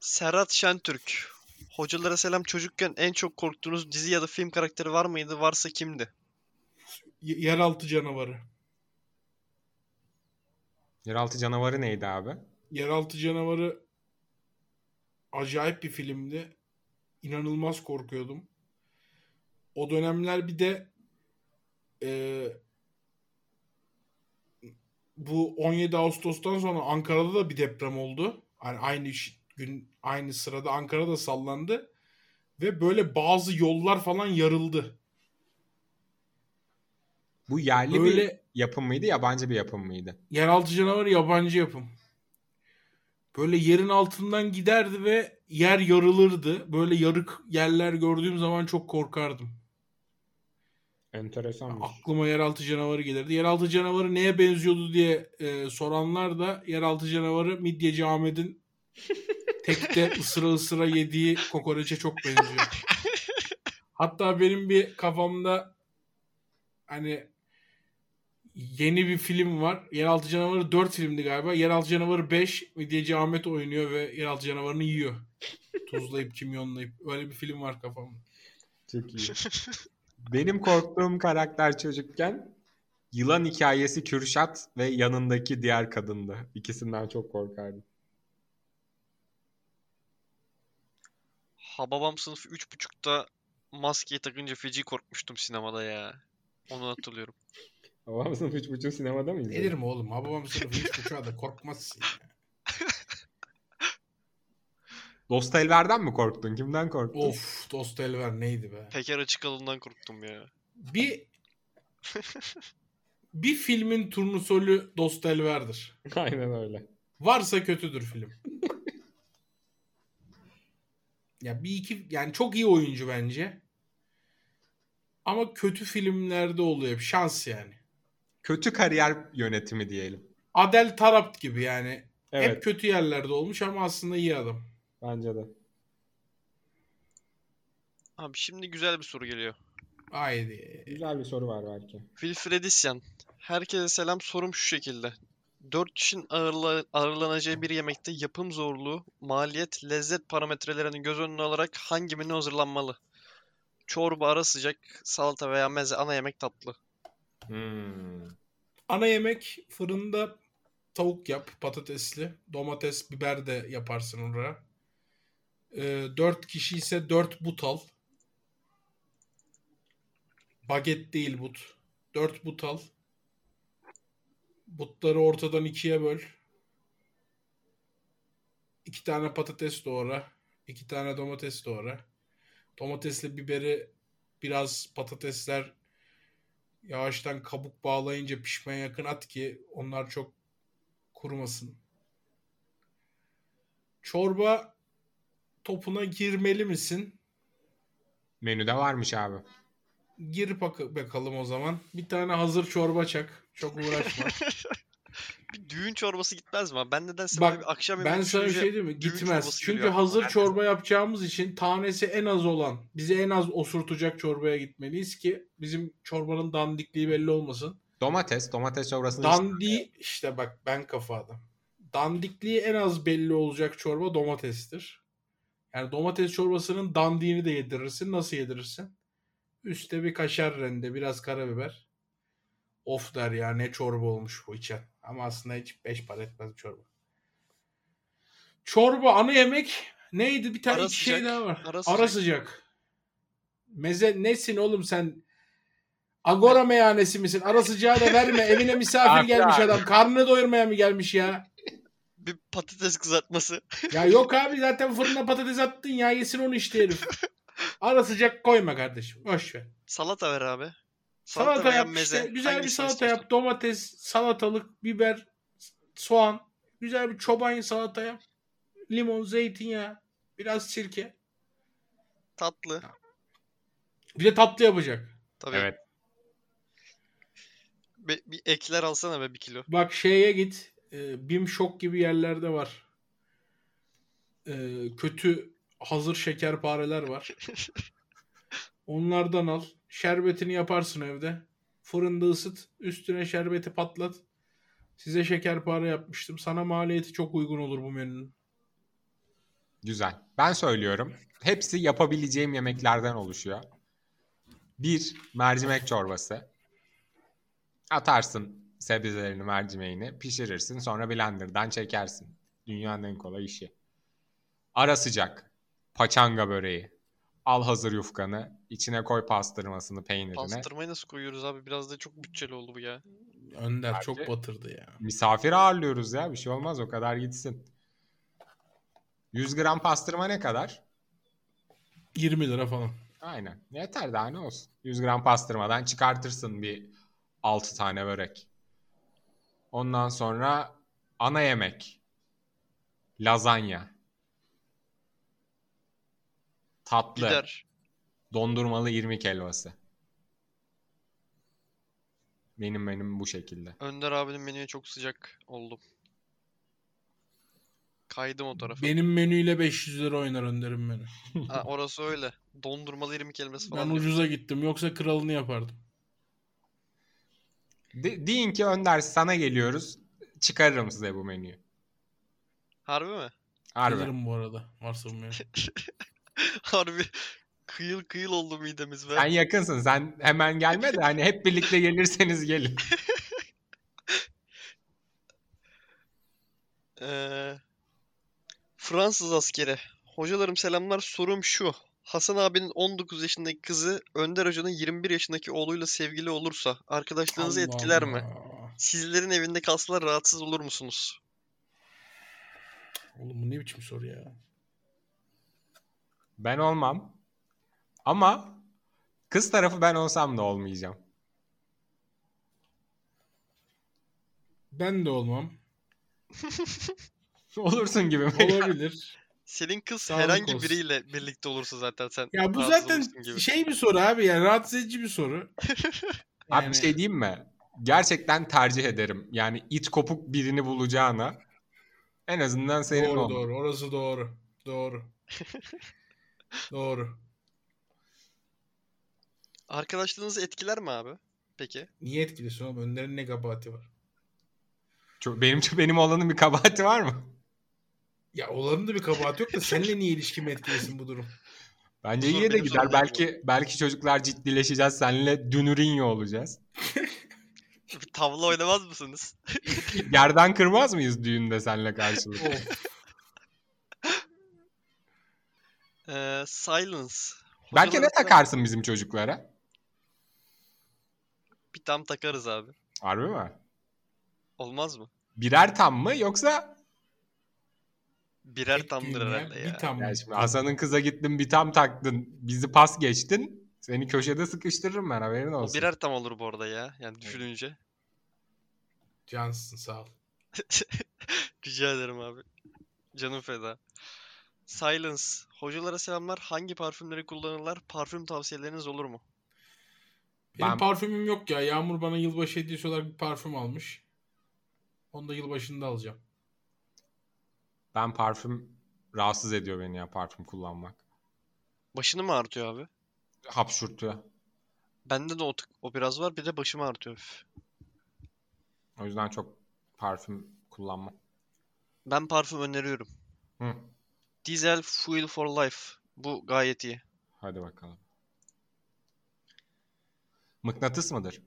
Serhat Şentürk. Hocalara selam çocukken en çok korktuğunuz dizi ya da film karakteri var mıydı? Varsa kimdi? Y- Yeraltı canavarı. Yeraltı canavarı neydi abi? Yeraltı canavarı acayip bir filmdi. İnanılmaz korkuyordum. O dönemler bir de e, bu 17 Ağustos'tan sonra Ankara'da da bir deprem oldu. Hani aynı gün aynı sırada Ankara'da sallandı ve böyle bazı yollar falan yarıldı. Bu yerli bir Böyle yapım mıydı, yabancı bir yapım mıydı? Yeraltı canavarı yabancı yapım. Böyle yerin altından giderdi ve yer yarılırdı. Böyle yarık yerler gördüğüm zaman çok korkardım. Enteresanmış. Aklıma yeraltı canavarı gelirdi. Yeraltı canavarı neye benziyordu diye e, soranlar da yeraltı canavarı Midyeci Ahmet'in tekte ısıra ısıra yediği kokoreçe çok benziyor. Hatta benim bir kafamda hani yeni bir film var. Yeraltı Canavarı 4 filmdi galiba. Yeraltı Canavarı 5 Midyeci Ahmet oynuyor ve Yeraltı Canavarı'nı yiyor. Tuzlayıp kimyonlayıp. Öyle bir film var kafamda. Çok iyi. Benim korktuğum karakter çocukken yılan hikayesi Kürşat ve yanındaki diğer kadındı. İkisinden çok korkardım. Hababam sınıfı 3.5'ta maskeyi takınca feci korkmuştum sinemada ya. Onu hatırlıyorum. Babam sınıf 3.5 sinemada mı izledin? Nedir mi oğlum? Hababam sınıfı hiç buçuğa da korkmazsın. ya. Dost Elver'den mi korktun? Kimden korktun? Of Dost Elver neydi be? Peker açık alından korktum ya. Bir bir filmin turnusolü Dost Elver'dir. Aynen öyle. Varsa kötüdür film. ya bir iki yani çok iyi oyuncu bence. Ama kötü filmlerde oluyor hep şans yani. Kötü kariyer yönetimi diyelim. Adel Tarapt gibi yani. Evet Hep kötü yerlerde olmuş ama aslında iyi adam. bence de. Abi şimdi güzel bir soru geliyor. Haydi. Güzel bir soru var belki. Wilfred Isyan. Herkese selam. Sorum şu şekilde. 4 kişinin ağırla- ağırlanacağı bir yemekte yapım zorluğu, maliyet, lezzet parametrelerini göz önüne alarak hangi menü hazırlanmalı? Çorba, ara sıcak, salata veya meze, ana yemek, tatlı. Hmm. Ana yemek fırında tavuk yap patatesli. Domates, biber de yaparsın oraya. Ee, 4 kişi ise 4 but al. Baget değil but. 4 but al. Butları ortadan ikiye böl. 2 tane patates doğra. 2 tane domates doğra. Domatesle biberi biraz patatesler yavaştan kabuk bağlayınca pişmeye yakın at ki onlar çok kurumasın. Çorba topuna girmeli misin? Menüde varmış abi. Gir bak bakalım o zaman. Bir tane hazır çorba çak. Çok uğraşma. Bir düğün çorbası gitmez mi? Ben nedense Bak, bir akşam ben sana bir şey diyeyim mi? Gitmez. Çünkü hazır aklıma. çorba yapacağımız için tanesi en az olan, bizi en az osurtacak çorbaya gitmeliyiz ki bizim çorbanın dandikliği belli olmasın. Domates. Domates çorbasını Dandi işte bak ben kafa adam. Dandikliği en az belli olacak çorba domatestir. Yani domates çorbasının dandiğini de yedirirsin. Nasıl yedirirsin? Üste bir kaşar rende, biraz karabiber. Of der ya ne çorba olmuş bu içen. Ama aslında hiç beş para etmez bir çorba. Çorba ana yemek neydi? Bir tane Ara iki şey sıcak, daha var. ara Ara sıcak. sıcak. Meze nesin oğlum sen? Agora meyhanesi misin? Ara sıcağı da verme. Evine misafir gelmiş adam. Karnını doyurmaya mı gelmiş ya? Bir patates kızartması. Ya yok abi zaten fırına patates attın ya. Yesin onu işte herif. Ara sıcak koyma kardeşim. Boş ver. Salata ver abi. Salata, yap meze. işte. Güzel bir Hangisini salata istiyorsan. yap. Domates, salatalık, biber, soğan. Güzel bir çoban salata yap. Limon, zeytinyağı. Biraz sirke. Tatlı. Bir de tatlı yapacak. Tabii. Evet. Bir, bir ekler alsana be bir kilo. Bak şeye git. E, Bim Şok gibi yerlerde var. e, kötü hazır şekerpareler var. Onlardan al. Şerbetini yaparsın evde. Fırında ısıt. Üstüne şerbeti patlat. Size şekerpare yapmıştım. Sana maliyeti çok uygun olur bu menünün. Güzel. Ben söylüyorum. Hepsi yapabileceğim yemeklerden oluşuyor. Bir, mercimek çorbası. Atarsın sebzelerini, mercimeğini, pişirirsin. Sonra blenderdan çekersin. Dünyanın en kolay işi. Ara sıcak. Paçanga böreği. Al hazır yufkanı. içine koy pastırmasını, peynirini. Pastırmayı nasıl koyuyoruz abi? Biraz da çok bütçeli oldu bu ya. Önder Bence- çok batırdı ya. Misafir ağırlıyoruz ya. Bir şey olmaz o kadar gitsin. 100 gram pastırma ne kadar? 20 lira falan. Aynen. Yeter daha ne olsun. 100 gram pastırmadan çıkartırsın bir 6 tane börek. Ondan sonra ana yemek. Lazanya. Tatlı. Gider. Dondurmalı irmik helvası. Benim menüm bu şekilde. Önder abinin menüye çok sıcak oldum. Kaydım o tarafa. Benim menüyle 500 lira oynar Önder'in menü. Ha, orası öyle. Dondurmalı irmik kelimesi Ben falan. diyor. ucuza gittim. Yoksa kralını yapardım. De- deyin ki Önder sana geliyoruz. Çıkarırım size bu menüyü. Harbi mi? Harbi. Gelirim bu arada. Varsa bu menü. Harbi. Kıyıl kıyıl oldu midemiz be. Sen yakınsın. Sen hemen gelme de hani hep birlikte gelirseniz gelin. Ee, Fransız askeri. Hocalarım selamlar. Sorum şu. Hasan abinin 19 yaşındaki kızı Önder Hoca'nın 21 yaşındaki oğluyla sevgili olursa arkadaşlığınızı Allah etkiler mi? Sizlerin evinde kalsalar rahatsız olur musunuz? Oğlum bu ne biçim soru ya? Ben olmam. Ama kız tarafı ben olsam da olmayacağım. Ben de olmam. Olursun gibi mi? Olabilir. Senin kız Sağlık herhangi olsun. biriyle birlikte olursa zaten sen ya bu rahatsız zaten olursun gibi. şey bir soru abi yani rahatsız edici bir soru. Abi Yani bir şey diyeyim mi? Gerçekten tercih ederim. Yani it kopuk birini bulacağına en azından senin doğru ol. doğru orası doğru. Doğru. doğru. Arkadaşlığınızı etkiler mi abi? Peki. Niye etkiliyorsun oğlum? Önder'in ne kabahati var? Çok- Benim benim olanın bir kabahati var mı? Ya olanın da bir kabahati yok da seninle niye ilişkimi etkilesin bu durum? Bence iyiye de gider. sorunum bu. Belki belki çocuklar ciddileşeceğiz. Seninle dünürinyo olacağız. Bir tavla oynamaz mısınız? Yerden kırmaz mıyız düğünde seninle karşılıklı? Of. Ee, silence. Belki ne takarsın bizim çocuklara? Bir tam takarız abi. Harbi mi? Olmaz mı? Birer tam mı yoksa Birer tamdır herhalde ya. Bir tam. Ya şimdi Hasan'ın kıza gittin bir tam taktın. Bizi pas geçtin. Seni köşede sıkıştırırım ben haberin O olsun. birer tam olur bu arada ya. Yani düşününce. Cansın sağ ol. Rica ederim abi. Canım feda. Silence. Hocalara selamlar. Hangi parfümleri kullanırlar? Parfüm tavsiyeleriniz olur mu? Benim Ben- parfümüm yok ya. Yağmur bana yılbaşı hediyesi olarak bir parfüm almış. Onu da yılbaşında alacağım. Ben parfüm rahatsız ediyor beni ya parfüm kullanmak. Başını mı ağrıtıyor abi? Hapşurtuyor. Bende de o, tık- o biraz var. Bir de başımı ağrıtıyor. Üf. O yüzden çok parfüm kullanmam. Ben parfüm öneriyorum. Hı. Diesel Fuel for Life. Bu gayet iyi. Hadi bakalım. Mıknatıs mıdır?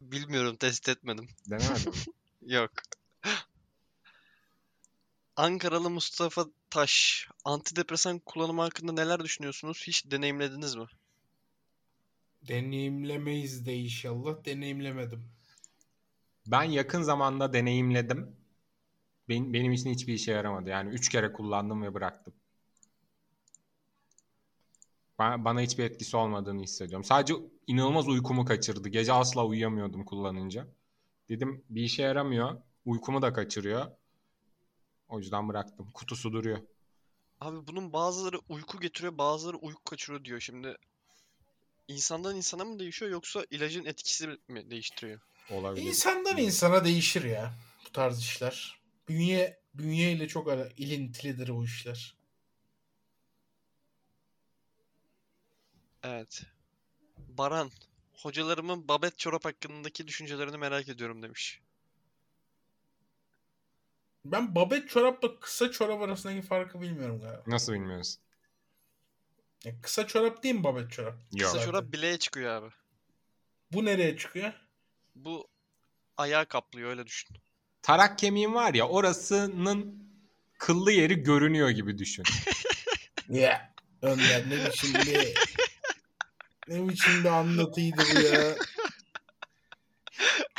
Bilmiyorum test etmedim. Denemedim. Yok. Ankaralı Mustafa Taş. Antidepresan kullanımı hakkında neler düşünüyorsunuz? Hiç deneyimlediniz mi? Deneyimlemeyiz de inşallah. Deneyimlemedim. ben yakın zamanda deneyimledim. Benim, benim için hiçbir işe yaramadı. Yani üç kere kullandım ve bıraktım. Ben, bana hiçbir etkisi olmadığını hissediyorum. Sadece inanılmaz uykumu kaçırdı. Gece asla uyuyamıyordum kullanınca. Dedim bir işe yaramıyor. Uykumu da kaçırıyor. O yüzden bıraktım. Kutusu duruyor. Abi bunun bazıları uyku getiriyor, bazıları uyku kaçırıyor diyor. Şimdi insandan insana mı değişiyor yoksa ilacın etkisi mi değiştiriyor? Olabilir. İnsandan insana değişir ya bu tarz işler. Bünye bünyeyle çok ara ilintilidir bu işler. Evet. Baran, hocalarımın babet çorap hakkındaki düşüncelerini merak ediyorum demiş. Ben babet çorapla kısa çorap arasındaki farkı bilmiyorum galiba. Nasıl bilmiyoruz? Ya kısa çorap değil mi babet çorap? Yok. Kısa çorap bileğe çıkıyor abi. Bu nereye çıkıyor? Bu ayağı kaplıyor öyle düşün. Tarak kemiğin var ya orasının kıllı yeri görünüyor gibi düşün. Ya Önder ne biçim bir ne biçim bir anlatıydı bu ya.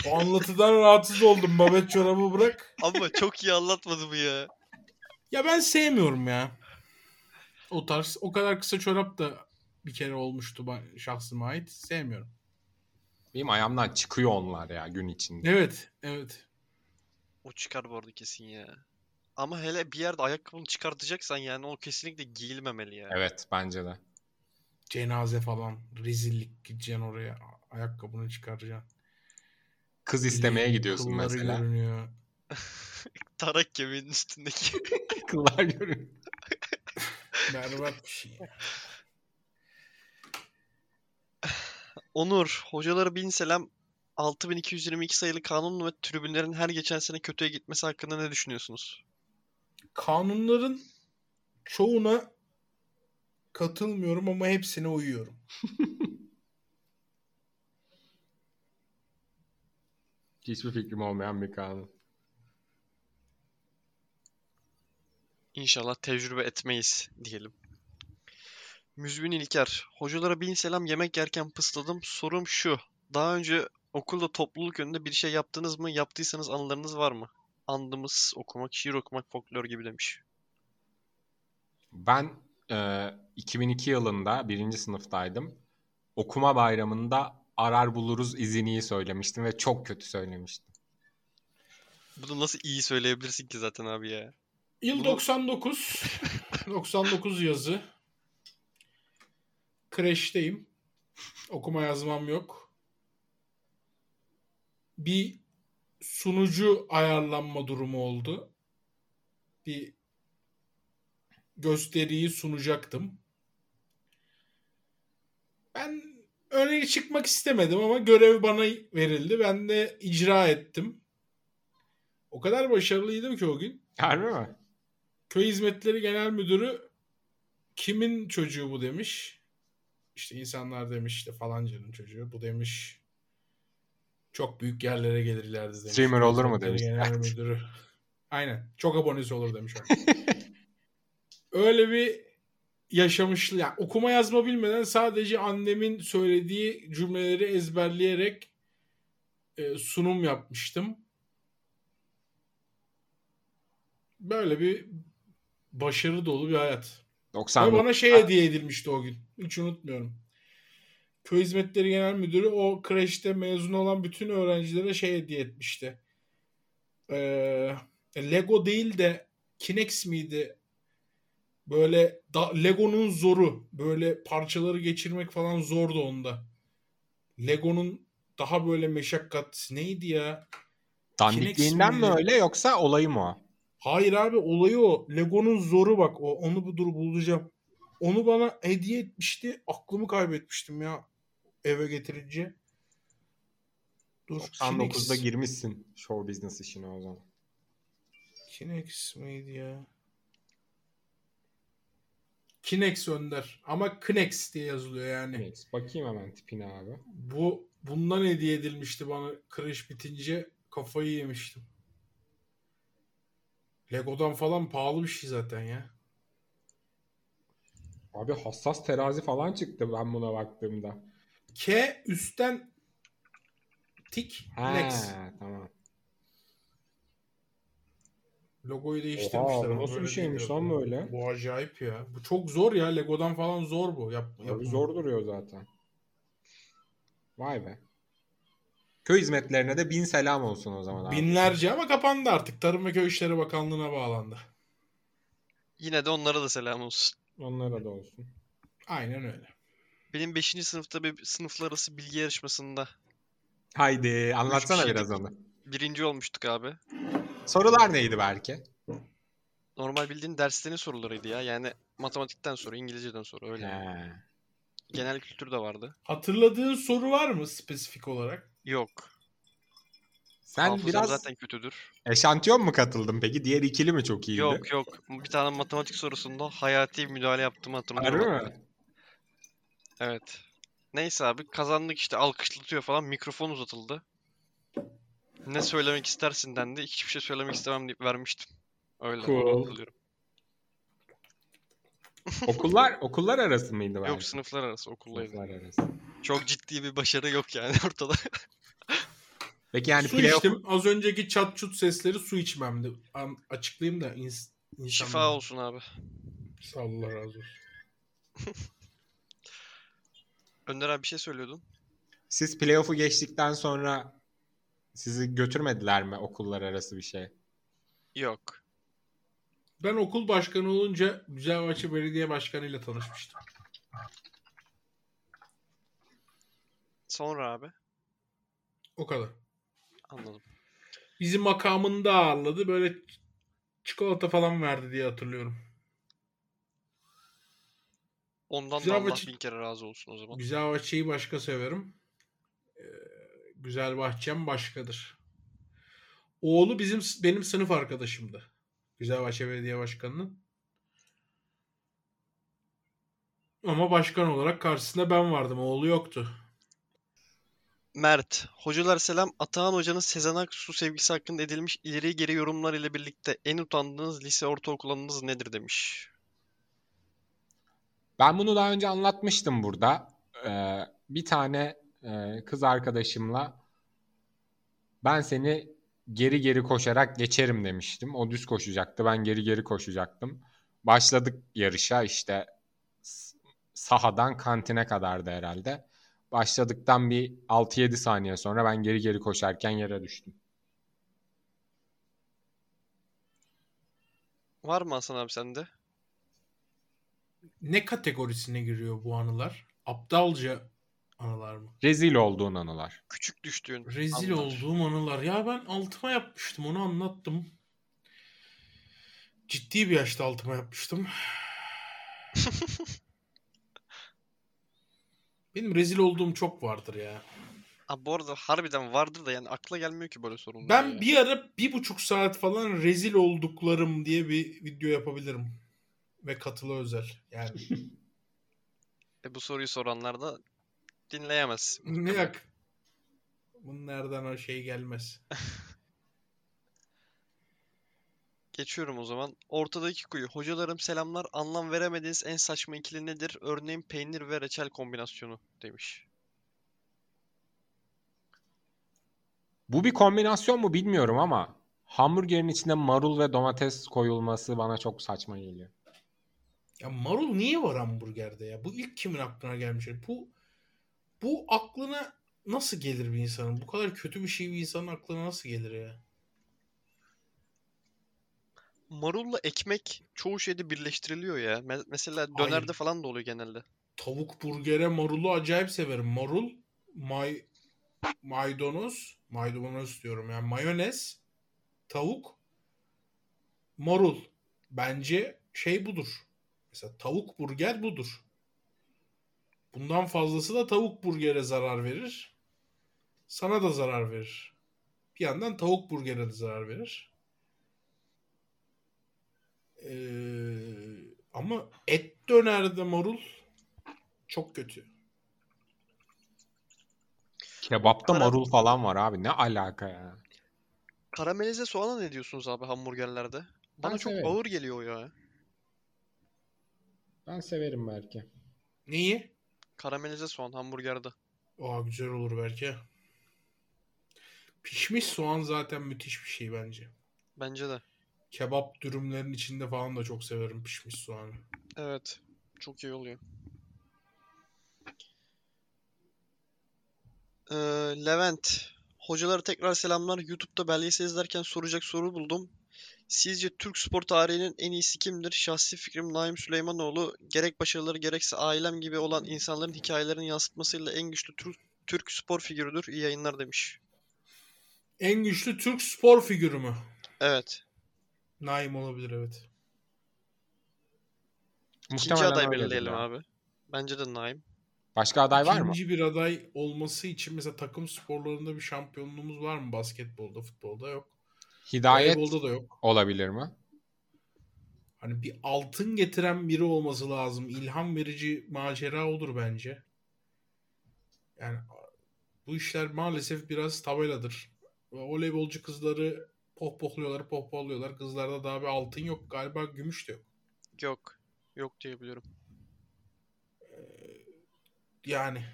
O anlatıdan rahatsız oldum babet çorabı bırak. Ama çok iyi anlatmadı bu ya. Ya ben sevmiyorum ya. O tarz o kadar kısa çorap da bir kere olmuştu ben- şahsıma ait. Sevmiyorum. Benim ayağımdan çıkıyor onlar ya gün içinde. Evet, evet. O çıkar bu arada kesin ya. Ama hele bir yerde ayakkabını çıkartacaksan yani o kesinlikle giyilmemeli ya. Evet bence de. Cenaze falan. Rezillik gideceksin oraya. Ayakkabını çıkaracaksın. Kız istemeye gidiyorsun kılları mesela. görünüyor. Tarak kemiğinin üstündeki. Kıllar görünüyor. Berbat bir şey. Onur, hocalara bin selam. 6222 sayılı kanun ve tribünlerin her geçen sene kötüye gitmesi hakkında ne düşünüyorsunuz? Kanunların çoğuna katılmıyorum ama hepsine uyuyorum. Hiçbir fikrim olmayan bir kanun. İnşallah tecrübe etmeyiz diyelim. Müzmin İlker. Hocalara bin selam yemek yerken pısladım. Sorum şu. Daha önce okulda topluluk önünde bir şey yaptınız mı? Yaptıysanız anılarınız var mı? Andımız okumak, şiir okumak, folklor gibi demiş. Ben e, 2002 yılında birinci sınıftaydım. Okuma bayramında arar buluruz iziniyi söylemiştim ve çok kötü söylemiştim. Bunu nasıl iyi söyleyebilirsin ki zaten abi ya? Yıl Bunu- 99. 99 yazı. Kreşteyim. Okuma yazmam yok. Bir sunucu ayarlanma durumu oldu. Bir gösteriyi sunacaktım. Ben öne çıkmak istemedim ama görev bana verildi. Ben de icra ettim. O kadar başarılıydım ki o gün. Harbi mi? Köy Hizmetleri Genel Müdürü kimin çocuğu bu demiş. İşte insanlar demiş işte falancanın çocuğu. Bu demiş çok büyük yerlere gelirlerdi demiş. Streamer olur mu demiş. Genel Müdürü. Aynen. Çok abonesi olur demiş. Öyle bir yaşamışlı. Yani okuma yazma bilmeden sadece annemin söylediği cümleleri ezberleyerek e, sunum yapmıştım. Böyle bir başarı dolu bir hayat. Ve 99. bana şey hediye edilmişti o gün. Hiç unutmuyorum. Köy Hizmetleri Genel Müdürü o kreşte mezun olan bütün öğrencilere şey hediye etmişti. Ee, Lego değil de Kinex miydi? Böyle da, Lego'nun zoru. Böyle parçaları geçirmek falan zordu onda. Lego'nun daha böyle meşakkat neydi ya? Dandikliğinden mi öyle yoksa olayı mı o? Hayır abi olayı o. Lego'nun zoru bak. O, onu bu dur bulacağım. Onu bana hediye etmişti. Aklımı kaybetmiştim ya eve getirince. Dur. 99'da Kinex. girmişsin show business işine o zaman. Kinex miydi ya? Kinex Önder. Ama Knex diye yazılıyor yani. Neyse, bakayım hemen tipine abi. Bu bundan hediye edilmişti bana kreş bitince kafayı yemiştim. Lego'dan falan pahalı bir şey zaten ya. Abi hassas terazi falan çıktı ben buna baktığımda. K üstten tik Ha, Lex. tamam. Logoyu değiştirmişler. Oha, nasıl bir şeymiş lan böyle? Bu acayip ya. Bu çok zor ya. Lego'dan falan zor bu. Yap, yapımı. zor duruyor zaten. Vay be. Köy hizmetlerine de bin selam olsun o zaman abi. Binlerce ama kapandı artık. Tarım ve Köy İşleri Bakanlığı'na bağlandı. Yine de onlara da selam olsun. Onlara da olsun. Aynen öyle. Benim 5. sınıfta bir sınıflar arası bilgi yarışmasında Haydi anlatsana biraz onu. birinci olmuştuk abi. Sorular neydi belki? Normal bildiğin derslerin sorularıydı ya. Yani matematikten soru, İngilizceden soru öyle. He. Genel kültür de vardı. Hatırladığın soru var mı spesifik olarak? Yok. Sen Hafızam biraz zaten kötüdür. eşantiyon mu katıldın peki? Diğer ikili mi çok iyiydi? Yok yok. Bir tane matematik sorusunda hayati müdahale yaptığımı hatırlıyorum. Harbi mi? Evet. Neyse abi kazandık işte alkışlatıyor falan. Mikrofon uzatıldı. Ne söylemek istersin dendi. Hiçbir şey söylemek istemem deyip vermiştim. Öyle. Cool. hatırlıyorum. Okullar okullar arası mıydı Yok belki? sınıflar arası okuldaydı. Sınıflar arası. Çok ciddi bir başarı yok yani ortada. Peki yani su playoff içtim. Az önceki çat çut sesleri su içmemdi. An- açıklayayım da ins insanlar. Şifa olsun abi. Sağ ol, Allah razı olsun. Önder abi bir şey söylüyordun. siz playoff'u geçtikten sonra sizi götürmediler mi okullar arası bir şey? Yok. Ben okul başkanı olunca Güzelbahçe Belediye Başkanı ile tanışmıştım. Sonra abi. O kadar. Anladım. Bizi makamında ağırladı. Böyle çikolata falan verdi diye hatırlıyorum. Ondan Güzel da Allah vakit- bin kere razı olsun o zaman. Güzelbahçe'yi başka severim. Ee, Güzelbahçem başkadır. Oğlu bizim benim sınıf arkadaşımdı. Güzelbahçe Belediye Başkanı'nın. Ama başkan olarak karşısında ben vardım. Oğlu yoktu. Mert, hocalar selam. Atahan Hoca'nın Sezen Aksu sevgisi hakkında edilmiş ileri geri yorumlar ile birlikte en utandığınız lise ortaokul anınız nedir demiş. Ben bunu daha önce anlatmıştım burada. Ee, bir tane e, kız arkadaşımla ben seni geri geri koşarak geçerim demiştim. O düz koşacaktı. Ben geri geri koşacaktım. Başladık yarışa işte sahadan kantine kadardı herhalde. Başladıktan bir 6-7 saniye sonra ben geri geri koşarken yere düştüm. Var mı Hasan abi sende? Ne kategorisine giriyor bu anılar? Aptalca anılar mı? Rezil olduğun anılar. Küçük düştüğün Rezil anlar. olduğum anılar. Ya ben altıma yapmıştım onu anlattım. Ciddi bir yaşta altıma yapmıştım. Benim rezil olduğum çok vardır ya. Abi bu arada harbiden vardır da yani akla gelmiyor ki böyle sorunlar Ben ya. bir ara bir buçuk saat falan rezil olduklarım diye bir video yapabilirim. Ve katılı özel. Yani E bu soruyu soranlar da dinleyemez. ne yak? Bunlardan o şey gelmez. Geçiyorum o zaman. Ortadaki kuyu. Hocalarım selamlar. Anlam veremediğiniz en saçma ikili nedir? Örneğin peynir ve reçel kombinasyonu demiş. Bu bir kombinasyon mu bilmiyorum ama hamburgerin içine marul ve domates koyulması bana çok saçma geliyor. Ya marul niye var hamburgerde ya? Bu ilk kimin aklına gelmiş? Bu bu aklına nasıl gelir bir insanın? Bu kadar kötü bir şey bir insanın aklına nasıl gelir ya? Marulla ekmek çoğu şeyde birleştiriliyor ya. Me- mesela Hayır. dönerde falan da oluyor genelde. Tavuk burgere marulu acayip severim. Marul, may, maydanoz, maydanoz diyorum yani mayonez, tavuk, marul. Bence şey budur. Mesela tavuk burger budur. Bundan fazlası da tavuk burgere zarar verir. Sana da zarar verir. Bir yandan tavuk burgere de zarar verir. Ee, ama et dönerde marul çok kötü. Kebapta Kara- marul falan var abi. Ne alaka ya? Karamelize soğana ne diyorsunuz abi hamburgerlerde? Bana Ben çok severim. ağır geliyor ya. Ben severim belki. Neyi? Karamelize soğan hamburgerde. Aa güzel olur belki. Pişmiş soğan zaten müthiş bir şey bence. Bence de. Kebap dürümlerin içinde falan da çok severim pişmiş soğanı. Evet. Çok iyi oluyor. Ee, Levent. Hocalara tekrar selamlar. YouTube'da belgesel izlerken soracak soru buldum. Sizce Türk spor tarihinin en iyisi kimdir? Şahsi fikrim Naim Süleymanoğlu. Gerek başarıları gerekse ailem gibi olan insanların hikayelerini yansıtmasıyla en güçlü Türk, Türk spor figürüdür. İyi yayınlar demiş. En güçlü Türk spor figürü mü? Evet. Naim olabilir evet. İkinci Muhtemelen aday öyledir belirleyelim ya. abi. Bence de Naim. Başka aday var mı? İkinci bir aday olması için mesela takım sporlarında bir şampiyonluğumuz var mı? Basketbolda, futbolda yok. Hidayet da yok. olabilir mi? Hani bir altın getiren biri olması lazım. İlham verici macera olur bence. Yani bu işler maalesef biraz tabeladır. Voleybolcu kızları pohpohluyorlar, pohpohluyorlar. Kızlarda daha bir altın yok. Galiba gümüş de yok. Yok. Yok diye biliyorum. Yani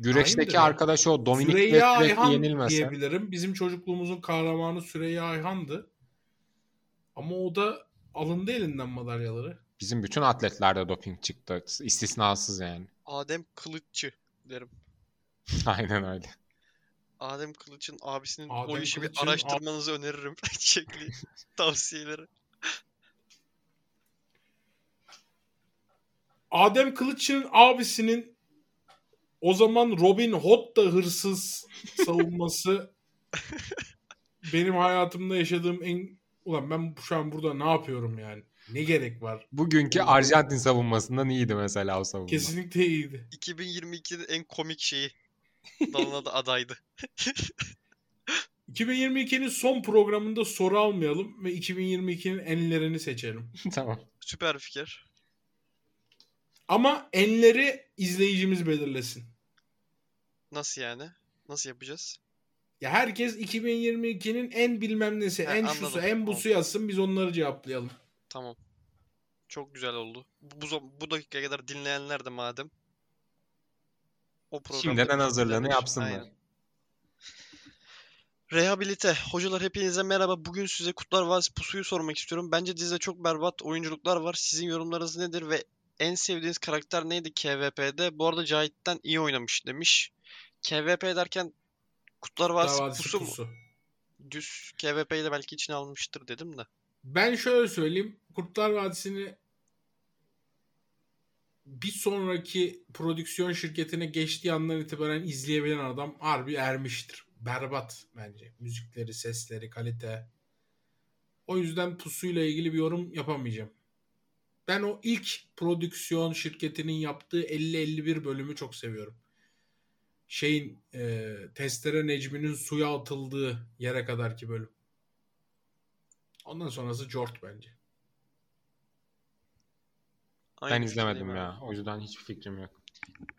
Güreşteki ya. arkadaş o Dominik Süreyya Ayhan yenilmese. diyebilirim. Bizim çocukluğumuzun kahramanı Süreyya Ayhan'dı. Ama o da alındı elinden madalyaları. Bizim bütün atletlerde doping çıktı. İstisnasız yani. Adem Kılıççı derim. Aynen öyle. Adem Kılıç'ın abisinin Adem o işi bir araştırmanızı öneririm. Şekli tavsiyeleri. Adem Kılıç'ın abisinin o zaman Robin Hood da hırsız savunması benim hayatımda yaşadığım en ulan ben şu an burada ne yapıyorum yani? Ne gerek var? Bugünkü Arjantin savunmasından iyiydi mesela o savunma. Kesinlikle iyiydi. 2022'nin en komik şeyi. Dalına da adaydı. 2022'nin son programında soru almayalım ve 2022'nin enlerini seçelim. tamam. Süper fikir. Ama enleri izleyicimiz belirlesin. Nasıl yani? Nasıl yapacağız? Ya herkes 2022'nin en bilmem nesi, Ha, en anladım. şusu, en busu Tamam. yazsın biz onları cevaplayalım. Tamam. Çok güzel oldu. Bu, bu, dakikaya kadar dinleyenler de madem o programda Şimdiden hazırlığını yapsınlar. Aynen. Rehabilite. Hocalar hepinize merhaba. Bugün size Kutlar Vadisi Pusu'yu sormak istiyorum. Bence dizide çok berbat oyunculuklar var. Sizin yorumlarınız nedir ve en sevdiğiniz karakter neydi KVP'de? Bu arada Cahit'ten iyi oynamış demiş. KVP derken Kutlar Vadisi, Davası Pusu mu? pusu. Düz KVP'yi de belki içine almıştır dedim de. Ben şöyle söyleyeyim. Kurtlar Vadisi'ni bir sonraki prodüksiyon şirketine geçtiği andan itibaren izleyebilen adam harbi ermiştir. Berbat bence. Müzikleri, sesleri, kalite. O yüzden pusuyla ilgili bir yorum yapamayacağım. Ben o ilk prodüksiyon şirketinin yaptığı 50-51 bölümü çok seviyorum. Şeyin e, Testere Necmi'nin suya atıldığı yere kadarki bölüm. Ondan sonrası Jort bence. Aynı Ben izlemedim ya. abi. O yüzden hiçbir fikrim yok.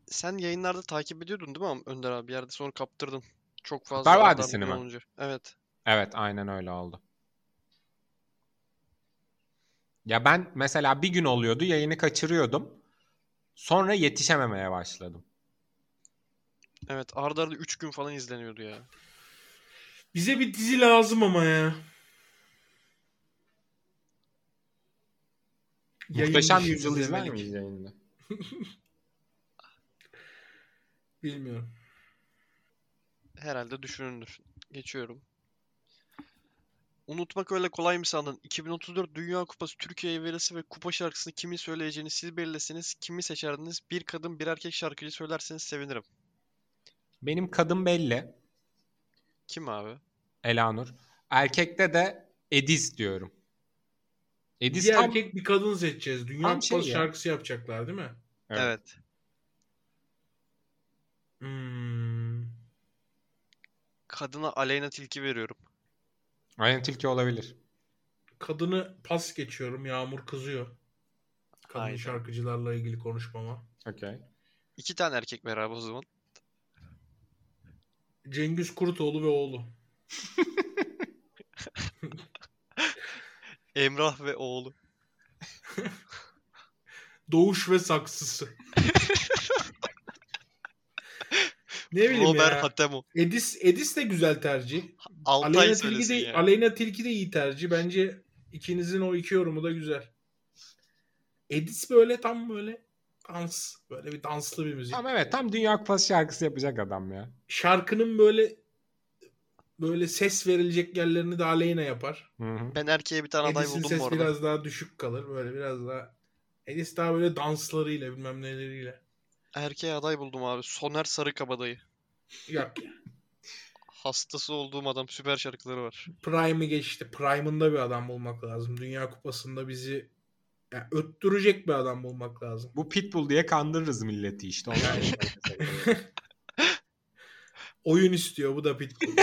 Sen yayınlarda takip ediyordun değil mi Önder abi? Bir yerde sonra kaptırdın. Çok fazla Kurtlar Vadisi'ni mi? olunca. Evet. Evet aynen öyle oldu. Ya ben mesela bir gün oluyordu yayını kaçırıyordum. Sonra yetişememeye başladım. Evet. Arda arda 3 gün falan izleniyordu ya. Bize bir dizi lazım ama ya. Yayın Muhteşem dışı Yüzyıl izler izlemelik. miyiz yayında? Bilmiyorum. Herhalde düşünülür. Geçiyorum. Unutmak öyle kolay mı sandın? 2034 Dünya Kupası Türkiye'ye verilse ve kupa şarkısını kimin söyleyeceğini siz belirleseniz kimi seçerdiniz? Bir kadın bir erkek şarkıcı söylerseniz sevinirim. Benim kadın belli. Kim abi? Elanur. Erkekte de Ediz diyorum. Ediz Bir tam... erkek bir kadın seçeceğiz. Dünya tam şey Kupası ya. şarkısı yapacaklar değil mi? Evet. Evet. Hmm. Kadına Aleyna Tilki veriyorum. Aynen Tilki olabilir. Kadını pas geçiyorum. Yağmur kızıyor. Kadın Hayda. şarkıcılarla ilgili konuşmama. Okey. İki tane erkek ver abi o zaman. Cengiz Kurtoğlu ve oğlu. Emrah ve oğlu. Doğuş ve saksısı. ne bileyim Robert ya. Hatemo. Edis, Edis de güzel tercih. Altay Aleyna Tilki de, ya. Aleyna Tilki de iyi tercih. Bence ikinizin o iki yorumu da güzel. Edis böyle tam böyle dans. Böyle bir danslı bir müzik. Ama evet tam Dünya Kupası şarkısı yapacak adam ya. Şarkının böyle böyle ses verilecek yerlerini de Aleyna yapar. Hı hı. Ben erkeğe bir tane aday buldum ses bu arada. biraz daha düşük kalır. Böyle biraz daha Edis daha böyle danslarıyla bilmem neleriyle. Erkeğe aday buldum abi. Soner Sarıkabadayı. Yok ya. Hastası olduğum adam süper şarkıları var. Prime'ı geçti. Prime'ında bir adam bulmak lazım. Dünya Kupası'nda bizi Yani öttürecek bir adam bulmak lazım. Bu pitbull diye kandırırız milleti işte. Onlar Oyun istiyor bu da pitbull.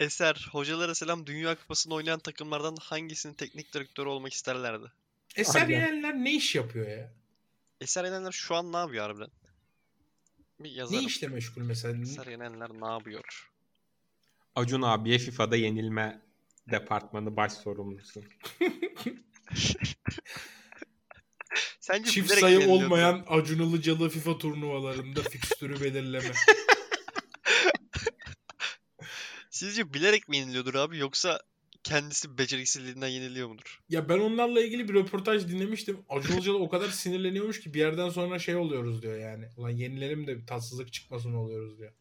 Eser, hocalara selam Dünya Kupası'nda oynayan takımlardan hangisinin teknik direktörü olmak isterlerdi? Eser Hadi. Yenerler ne iş yapıyor ya? Eser Yenenler şu an ne yapıyor harbiden? Bir Ne yazarım. işle meşgul mesela? Eser Yenenler ne yapıyor? Acun abiye FIFA'da yenilme departmanı baş sorumlusu. Sence Çift sayı olmayan Acun Ilıcalı FIFA turnuvalarında fikstürü belirleme. Sizce bilerek mi yeniliyordur abi yoksa kendisi beceriksizliğinden yeniliyor mudur? Ya ben onlarla ilgili bir röportaj dinlemiştim. Acun Ilıcalı o kadar sinirleniyormuş ki bir yerden sonra şey oluyoruz diyor yani. Ulan yenilelim de bir tatsızlık çıkmasın oluyoruz diyor.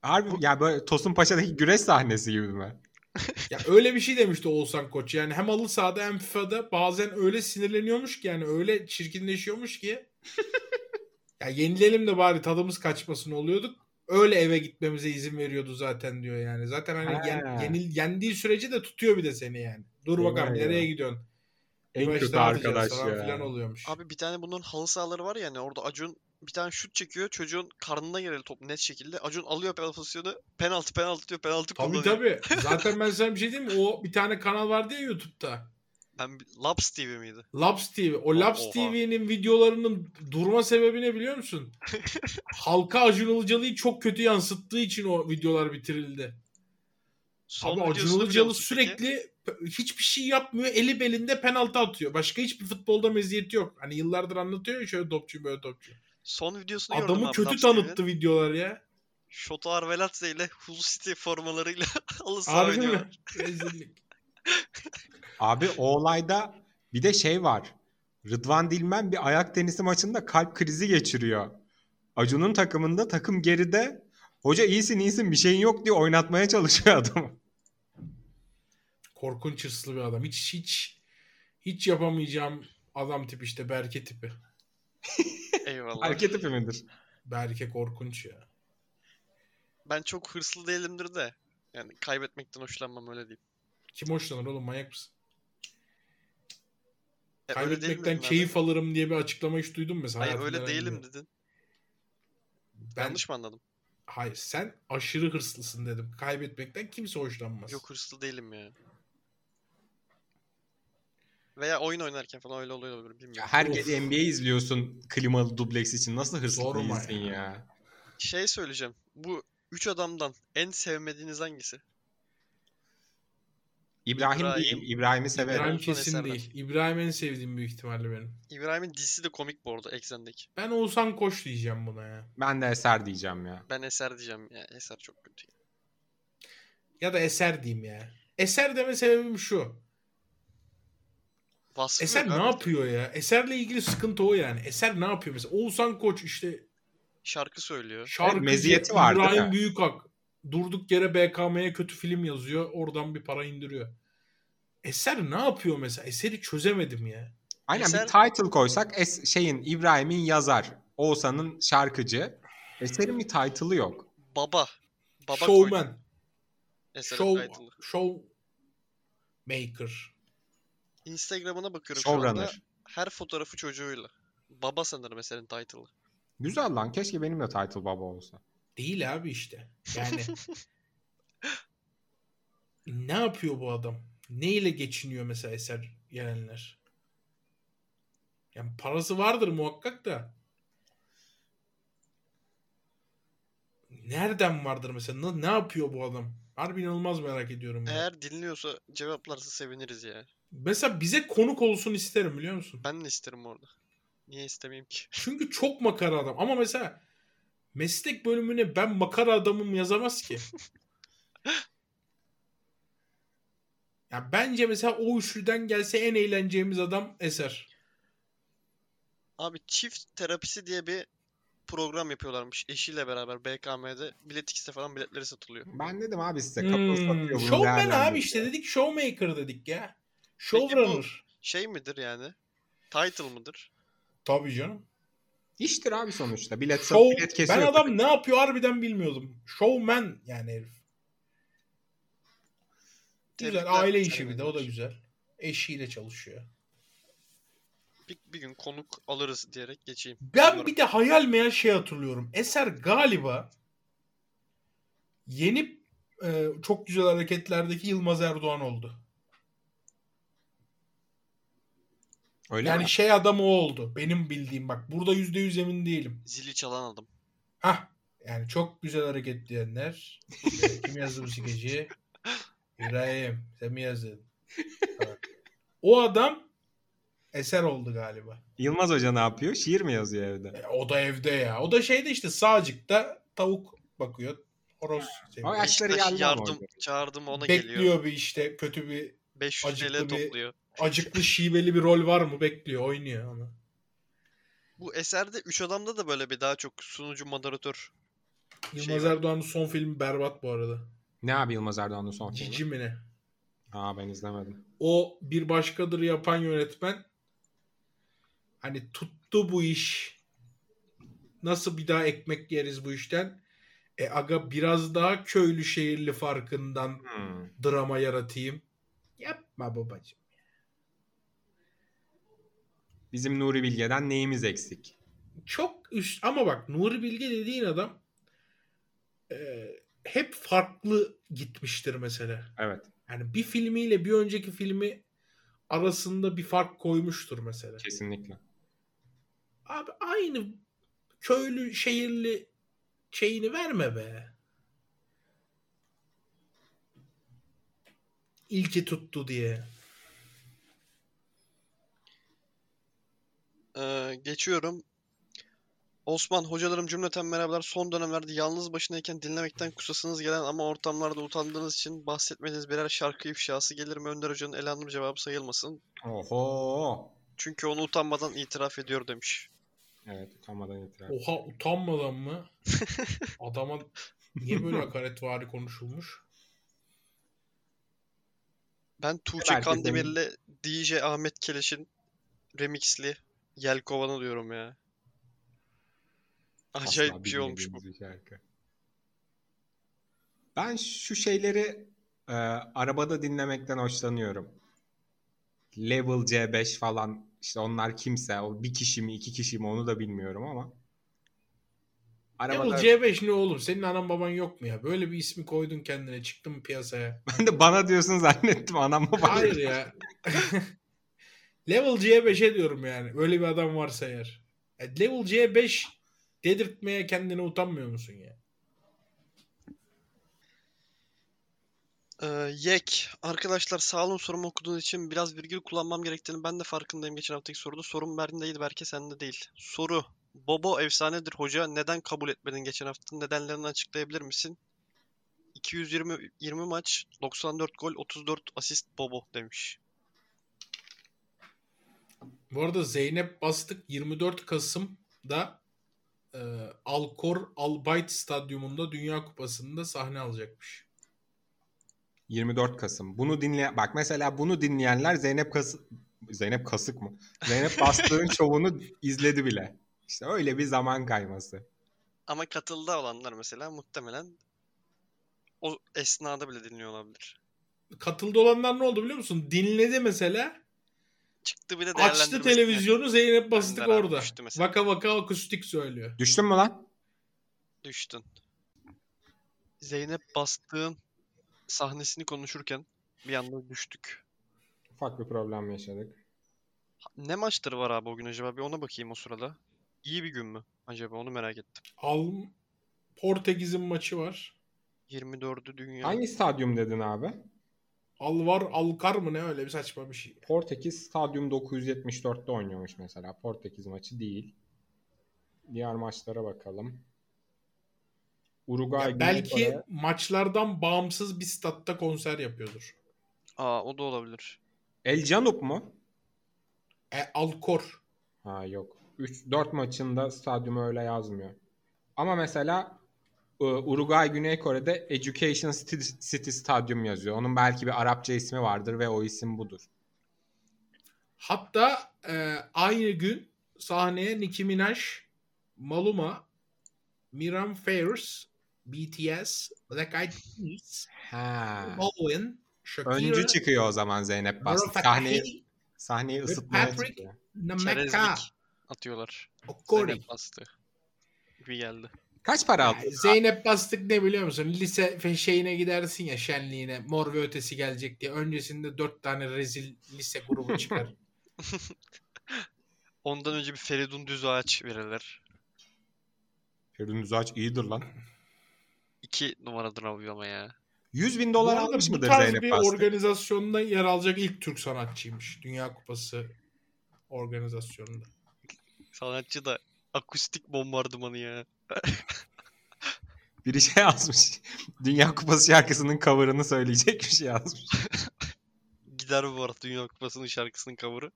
Harbi ya böyle Tosun Paşa'daki güreş sahnesi gibi mi? Ya öyle bir şey demişti Oğuzhan Koç. Yani hem halı sahada hem FIFA'da bazen öyle sinirleniyormuş ki yani öyle çirkinleşiyormuş ki. ya yenilelim de bari tadımız kaçmasın oluyorduk. Öyle eve gitmemize izin veriyordu zaten diyor yani. Zaten hani yen- Ha. yenil, yendiği sürece de tutuyor bir de seni yani. Dur Eyvah bakalım eyvah. nereye gidiyorsun? En Başta kötü arkadaş falan ya. filan oluyormuş. Abi bir tane bunların halı sahaları var ya hani orada Acun bir tane şut çekiyor çocuğun karnına geleli top net şekilde. Acun alıyor pozisyonu penaltı penaltı diyor penaltı Tabii kullanıyor. tabii. Zaten ben sana bir şey diyeyim mi? O bir tane kanal vardı ya YouTube'da. Ben Labs TV miydi? Labs TV. O Labs. TV'nin videolarının durma sebebi ne biliyor musun? Halka Acun Ilıcalı'yı çok kötü yansıttığı için o videolar bitirildi. Son Abi Acun Ilıcalı peki? sürekli p- hiçbir şey yapmıyor. Eli belinde penaltı atıyor. Başka hiçbir futbolda meziyeti yok. Hani yıllardır anlatıyor ya şöyle topçu böyle topçu. Son videosunu gördüm Adamı abi kötü TV'nin. tanıttı videolar ya. Şoto Arveladze ile Hull City formalarıyla halı saha oynuyorlar. Rezillik. Abi o olayda bir de şey var. Rıdvan Dilmen bir ayak tenisi maçında kalp krizi geçiriyor. Acun'un takımında takım geride. Hoca iyisin iyisin bir şeyin yok diye oynatmaya çalışıyor adamı. Korkunç hırslı bir adam. Hiç hiç hiç yapamayacağım adam tip işte Berke tipi. Eyvallah. Hareket tipi midir? Berke korkunç ya. Ben çok hırslı değilimdir de. Yani kaybetmekten hoşlanmam öyle diyeyim. Kim hoşlanır oğlum manyak mısın? Kaybetmekten keyif alırım diye bir açıklama hiç duydun mu mesela? Hayır öyle değilim bir- dedin. Ben, Yanlış mı anladım? Hayır sen aşırı hırslısın dedim. Kaybetmekten kimse hoşlanmaz. Yok hırslı değilim ya. Veya oyun oynarken falan öyle oluyor olabilir bilmiyorum. Ya her Of. gece NBA izliyorsun klimalı dubleks için nasıl hırslı değilsin ya. ya. Şey söyleyeceğim. Bu üç adamdan en sevmediğiniz hangisi? İbrahim, İbrahim- değil. İbrahim'i severim. İbrahim kesin Eserler. değil. İbrahim en sevdiğim büyük ihtimalle benim. İbrahim'in dizisi de komik bu arada Exxen'deki. Ben Oğuzhan Koç diyeceğim buna ya. Ben de Eser diyeceğim ya. Ben Eser diyeceğim ya. Eser çok kötü. Ya da Eser diyeyim ya. Eser deme sebebim şu. Vasfı Eser ne yapıyor ya? Eser'le ilgili sıkıntı o yani. Eser ne yapıyor mesela? Oğuzhan Koç işte Şarkı söylüyor. şarkıcı, meziyeti var, İbrahim? Büyükak. Durduk yere BKM'ye kötü film yazıyor. Oradan bir para indiriyor. Eser ne yapıyor mesela? Eseri çözemedim ya. Aynen Eser- bir title koysak es şeyin İbrahim'in yazar, Oğuzhan'ın şarkıcı. Eser'in bir title'ı yok. Baba. Baba. Showman. Eser'in Show, title'ı. show maker. Instagram'ına bakıyorum şu anda. Showrunner. Her fotoğrafı çocuğuyla. Baba sanırım Eser'in title'ı. Güzel lan keşke benim de title baba olsa. Değil abi işte. Yani ne yapıyor bu adam? Ne ile geçiniyor mesela Eser Yerenler? Yani parası vardır muhakkak da. Nereden vardır mesela? Ne, yapıyor bu adam? Harbi inanılmaz merak ediyorum. ya. Eğer dinliyorsa cevaplarsa seviniriz ya. Mesela bize konuk olsun isterim biliyor musun? Ben de isterim orada. Niye istemeyeyim ki? Çünkü çok makara adam. Ama mesela meslek bölümüne ben makara adamım yazamaz ki. ya bence mesela o üçlüden gelse en eğleneceğimiz adam Eser. Abi çift terapisi diye bir program yapıyorlarmış eşiyle beraber BKM'de. Bilet X'te falan biletleri satılıyor. Ben dedim abi size couple Hmm, satıyor Showman abi işte dedik showmaker dedik ya. Peki bu- Showrunner. Şey midir yani? Title mıdır? Tabii canım. İştir abi sonuçta. Bilet, Show, bilet kesiyor. ben adam ne yapıyor harbiden bilmiyordum. Showman yani herif. Güzel Tebrikler, aile işi bir de o da güzel. Eşiyle çalışıyor. Bir, bir gün konuk alırız diyerek geçeyim. Ben Bilmiyorum. bir de hayal meyal şey hatırlıyorum. Eser galiba yeni e, çok güzel hareketlerdeki Yılmaz Erdoğan oldu. Öyle yani mi? şey adamı o oldu. Benim bildiğim bak. Burada yüzde yüz emin değilim. Zili çalan adam. Hah. Yani çok güzel hareket diyenler. Kim yazdı bu skeci? İbrahim. Sen mi yazdın? O adam eser oldu galiba. Yılmaz Hoca ne yapıyor? Şiir mi yazıyor evde? E, o da evde ya. O da şeyde işte sağcıkta tavuk bakıyor. Horoz. seviyor. O yaşları geldi yardım orada. çağırdım ona Bekliyor geliyor. bir işte kötü bir 500 TL acıklı bir- topluyor. Acıklı şiveli bir rol var mı bekliyor oynuyor onu. Bu eserde Üç Adam'da da böyle bir daha çok sunucu moderatör. Yılmaz Şey. Erdoğan'ın son filmi berbat bu arada. Ne abi Yılmaz Erdoğan'ın son filmi? Cici mi ne? Aa ben izlemedim. O bir başkadır yapan yönetmen hani tuttu bu iş. Nasıl bir daha ekmek yeriz bu işten? E aga biraz daha köylü şehirli farkından Hmm. drama yaratayım. Yapma babacığım. Bizim Nuri Bilge'den neyimiz eksik? Çok üst ama bak Nuri Bilge dediğin adam e, hep farklı gitmiştir mesela. Evet Yani bir filmiyle bir önceki filmi arasında bir fark koymuştur mesela. kesinlikle. Abi aynı köylü şehirli şeyini verme be. İlki tuttu diye. Ee, geçiyorum. Osman hocalarım cümleten merhabalar. Son dönemlerde yalnız başınayken dinlemekten kusasınız gelen ama ortamlarda utandığınız için bahsetmediğiniz birer şarkı ifşası gelir mi? Önder Hoca'nın elhamdülillah cevabı sayılmasın. Oho. Çünkü onu utanmadan itiraf ediyor demiş. Evet utanmadan itiraf. Oha utanmadan mı? Adama niye böyle hakaretvari konuşulmuş? Ben Tuğçe Kandemir'le DJ Ahmet Keleş'in remixli Yelkovan'ı diyorum ya. Acayip Asla bir şey olmuş bu. şarkı. Ben şu şeyleri e, arabada dinlemekten hoşlanıyorum. Level C5 falan işte onlar kimse o bir kişi mi iki kişi mi onu da bilmiyorum ama arabada Level C5 ne oğlum? Senin anan baban yok mu ya? Böyle bir ismi koydun kendine çıktın mı piyasaya? ben de bana diyorsun zannettim anam babam. Hayır ya. Level C5'e diyorum yani. Öyle bir adam varsa eğer. Ya Level C5 dedirtmeye kendine utanmıyor musun ya? Ee, Yek. Arkadaşlar sağ olun sorumu okuduğunuz için biraz virgül kullanmam gerektiğini ben de farkındayım geçen haftaki soruda. Sorum Berlin'deydi belki sende değil. Soru. Bobo efsanedir hoca. Neden kabul etmedin geçen hafta? Nedenlerini açıklayabilir misin? 220 20 maç, 94 gol, 34 asist Bobo demiş. Bu arada Zeynep Bastık 24 Kasım'da e, Alkor Albayt Stadyumunda Dünya Kupası'nda sahne alacakmış. 24 Kasım. Bunu dinle bak mesela bunu dinleyenler Zeynep Kas Zeynep Kasık mı? Zeynep Bastık'ın şovunu izledi bile. İşte öyle bir zaman kayması. Ama katıldı olanlar mesela muhtemelen o esnada bile dinliyor olabilir. Katıldı olanlar ne oldu biliyor musun? Dinledi mesela. Çıktı bir de Açtı televizyonu Zeynep Bastık orada. Vaka vaka akustik söylüyor. Düştün mü lan? Düştün. Zeynep Bastık'ın sahnesini konuşurken bir anda düştük. Ufak bir problem yaşadık. Ne maçları var abi o gün acaba? Bir ona bakayım o sırada. İyi bir gün mü acaba? Onu merak ettim. Al Portekiz'in maçı var. 24'ü dünya. Hangi stadyum dedin abi? Alvar Alkar mı ne öyle bir saçma bir şey. Portekiz Stadyum 974'te oynuyormuş mesela. Portekiz maçı değil. Diğer maçlara bakalım. Uruguay, Ya belki Kore. maçlardan bağımsız bir statta konser yapıyordur. Aa o da olabilir. El Canup mu? E, Alkor. Ha yok. 3 4 maçında stadyumu öyle yazmıyor. Ama mesela Uruguay Güney Kore'de Education City, Stadyum yazıyor. Onun belki bir Arapça ismi vardır ve o isim budur. Hatta e, aynı gün sahneye Nicki Minaj Maluma, Miram Fairs, BTS, Black Eyed Peas, Ha. Owen, Shakira, Öncü çıkıyor o zaman Zeynep. Maroon Sahneyi, sahneyi ısıtmaya Patrick- çıkıyor. Nameka, Çerezlik atıyorlar. Okori. Zeynep bastı. Gibi geldi. Kaç para aldı? Yani Zeynep Bastık ne biliyor musun? Lise fe- şeyine gidersin ya şenliğine. Mor ve ötesi gelecek diye. Öncesinde dört tane rezil lise grubu çıkar. Ondan önce bir Feridun Düz Ağaç verirler. Feridun Düzağaç iyidir lan. İki numaradır abi ama ya. 100 bin Bu dolar arada almış bu mıdır tarz Zeynep bir Bastık? organizasyonda yer alacak ilk Türk sanatçıymış. Dünya Kupası organizasyonunda. Sanatçı da akustik bombardımanı ya. Biri şey yazmış. Dünya Kupası şarkısının cover'ını söyleyecek bir şey yazmış. Gider bu arada Dünya Kupası'nın şarkısının cover'ı.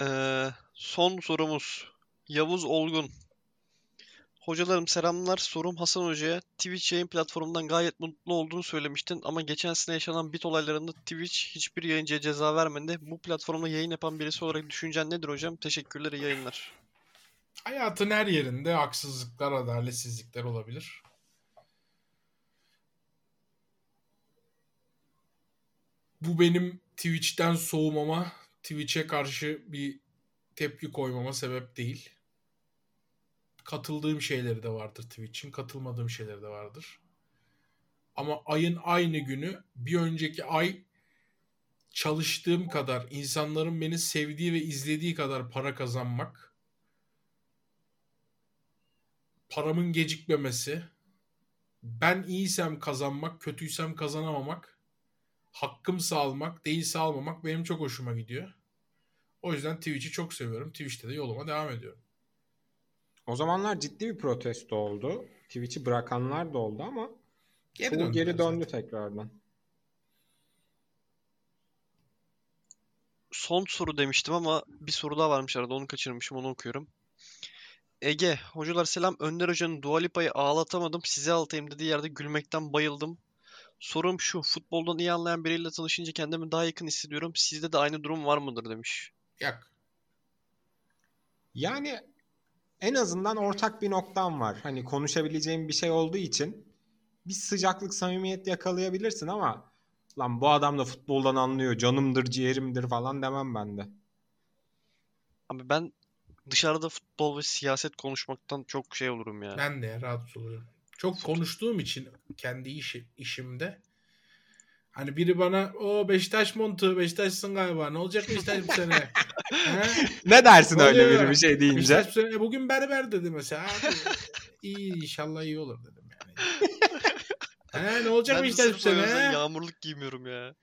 Ee, son sorumuz. Yavuz Olgun. Hocalarım selamlar. Sorum Hasan Hoca'ya. Twitch yayın platformundan gayet mutlu olduğunu söylemiştin ama geçen sene yaşanan bit olaylarında Twitch hiçbir yayıncıya ceza vermedi. Bu platformda yayın yapan birisi olarak düşüncen nedir hocam? Teşekkürler, yayınlar. Hayatın her yerinde haksızlıklar, adaletsizlikler olabilir. Bu benim Twitch'ten soğumama, Twitch'e karşı bir tepki koymama sebep değil. Katıldığım şeyleri de vardır Twitch'in, katılmadığım şeyleri de vardır. Ama ayın aynı günü bir önceki ay çalıştığım kadar, insanların beni sevdiği ve izlediği kadar para kazanmak paramın gecikmemesi, ben iyiysem kazanmak, kötüysem kazanamamak, hakkımsa almak, değilse almamak benim çok hoşuma gidiyor. O yüzden Twitch'i çok seviyorum. Twitch'te de yoluma devam ediyorum. O zamanlar ciddi bir protesto oldu. Twitch'i bırakanlar da oldu ama Geri döndüler geri döndü zaten. tekrardan. Son soru demiştim ama bir soru daha varmış arada onu kaçırmışım onu okuyorum. Ege, hocalar selam. Önder Hoca'nın Dua Lipa'yı ağlatamadım. Size ağlatayım dediği yerde gülmekten bayıldım. Sorum şu. Futboldan iyi anlayan biriyle tanışınca kendimi daha yakın hissediyorum. Sizde de aynı durum var mıdır demiş. Yak. Yani en azından ortak bir noktam var. Hani konuşabileceğim bir şey olduğu için bir sıcaklık, samimiyet yakalayabilirsin ama lan bu adam da futboldan anlıyor, canımdır, ciğerimdir falan demem ben de. Abi ben dışarıda futbol ve siyaset konuşmaktan çok şey olurum ya. Ben de rahatsız oluyorum. Çok konuştuğum için kendi işi, işimde hani biri bana o Beşiktaş montu Beşiktaş'sın galiba ne olacak Beşiktaş bu sene? Ne dersin Oluyor öyle biri bir şey deyince? Beşiktaş bu sene "E, bugün berber dedi mesela. Abi, iyi inşallah iyi olur dedim yani. He, ne olacak Ben Beşiktaş bu sene? he? yağmurluk giymiyorum ya.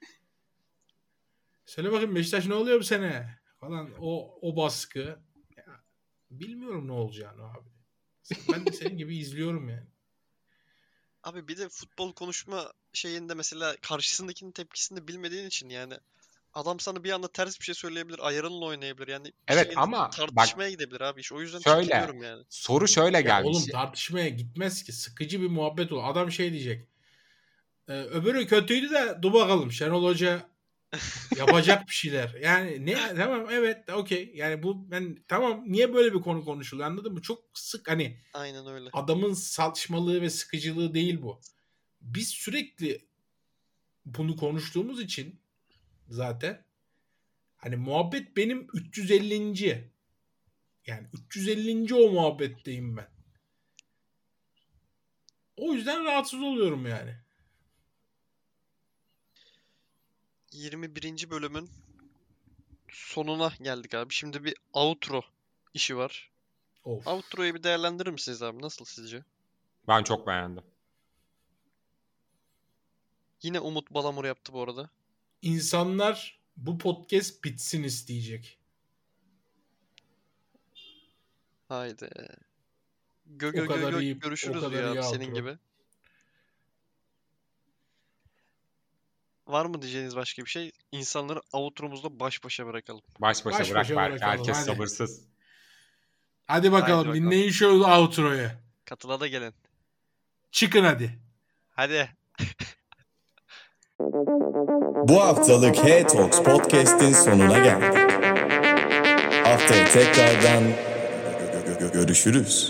Söyle bakayım Beşiktaş ne oluyor bu sene? Falan o o baskı. Ya, bilmiyorum ne olacağını abi. Ben de senin gibi izliyorum yani. Abi bir de futbol konuşma şeyinde mesela karşısındakinin tepkisini bilmediğin için yani adam sana bir anda ters bir şey söyleyebilir, ayarınla oynayabilir. Yani Evet şeyin ama bak- tartışmaya gidebilir abi. O yüzden Şöyle. yani. Soru şöyle Ya gelmiş. oğlum tartışmaya gitmez ki. Sıkıcı bir muhabbet olur. Adam şey diyecek. "Ee, öbürü kötüydü de dur bakalım. Şenol Hoca yapacak bir şeyler. Yani ne tamam evet okey. Yani bu ben tamam niye böyle bir konu konuşuluyor anladın mı? Çok sık hani Aynen öyle. adamın saçmalığı ve sıkıcılığı değil bu. Biz sürekli bunu konuştuğumuz için zaten hani muhabbet benim 350. Yani 350. o muhabbetteyim ben. O yüzden rahatsız oluyorum yani. 21. bölümün sonuna geldik abi. Şimdi bir outro işi var. Of. Outro'yu bir değerlendirir misiniz abi? Nasıl sizce? Ben çok beğendim. Yine Umut Balamur yaptı bu arada. İnsanlar bu podcast bitsin isteyecek. Haydi. Gö O gö gö kadar gö iyi- görüşürüz iyi abi senin outro. gibi. Var mı diyeceğiniz başka bir şey? İnsanları outro'muzla baş başa bırakalım. Baş başa Baş bırak başa bırakalım, Herkes hadi. sabırsız. Hadi bakalım Haydi bakalım. dinleyin şu outro'yu. Katıla da gelin. Çıkın hadi. Hadi. Bu haftalık Hey Talks Podcast'in sonuna geldik. Hafta Te- tekrardan gö- gö- gö- görüşürüz.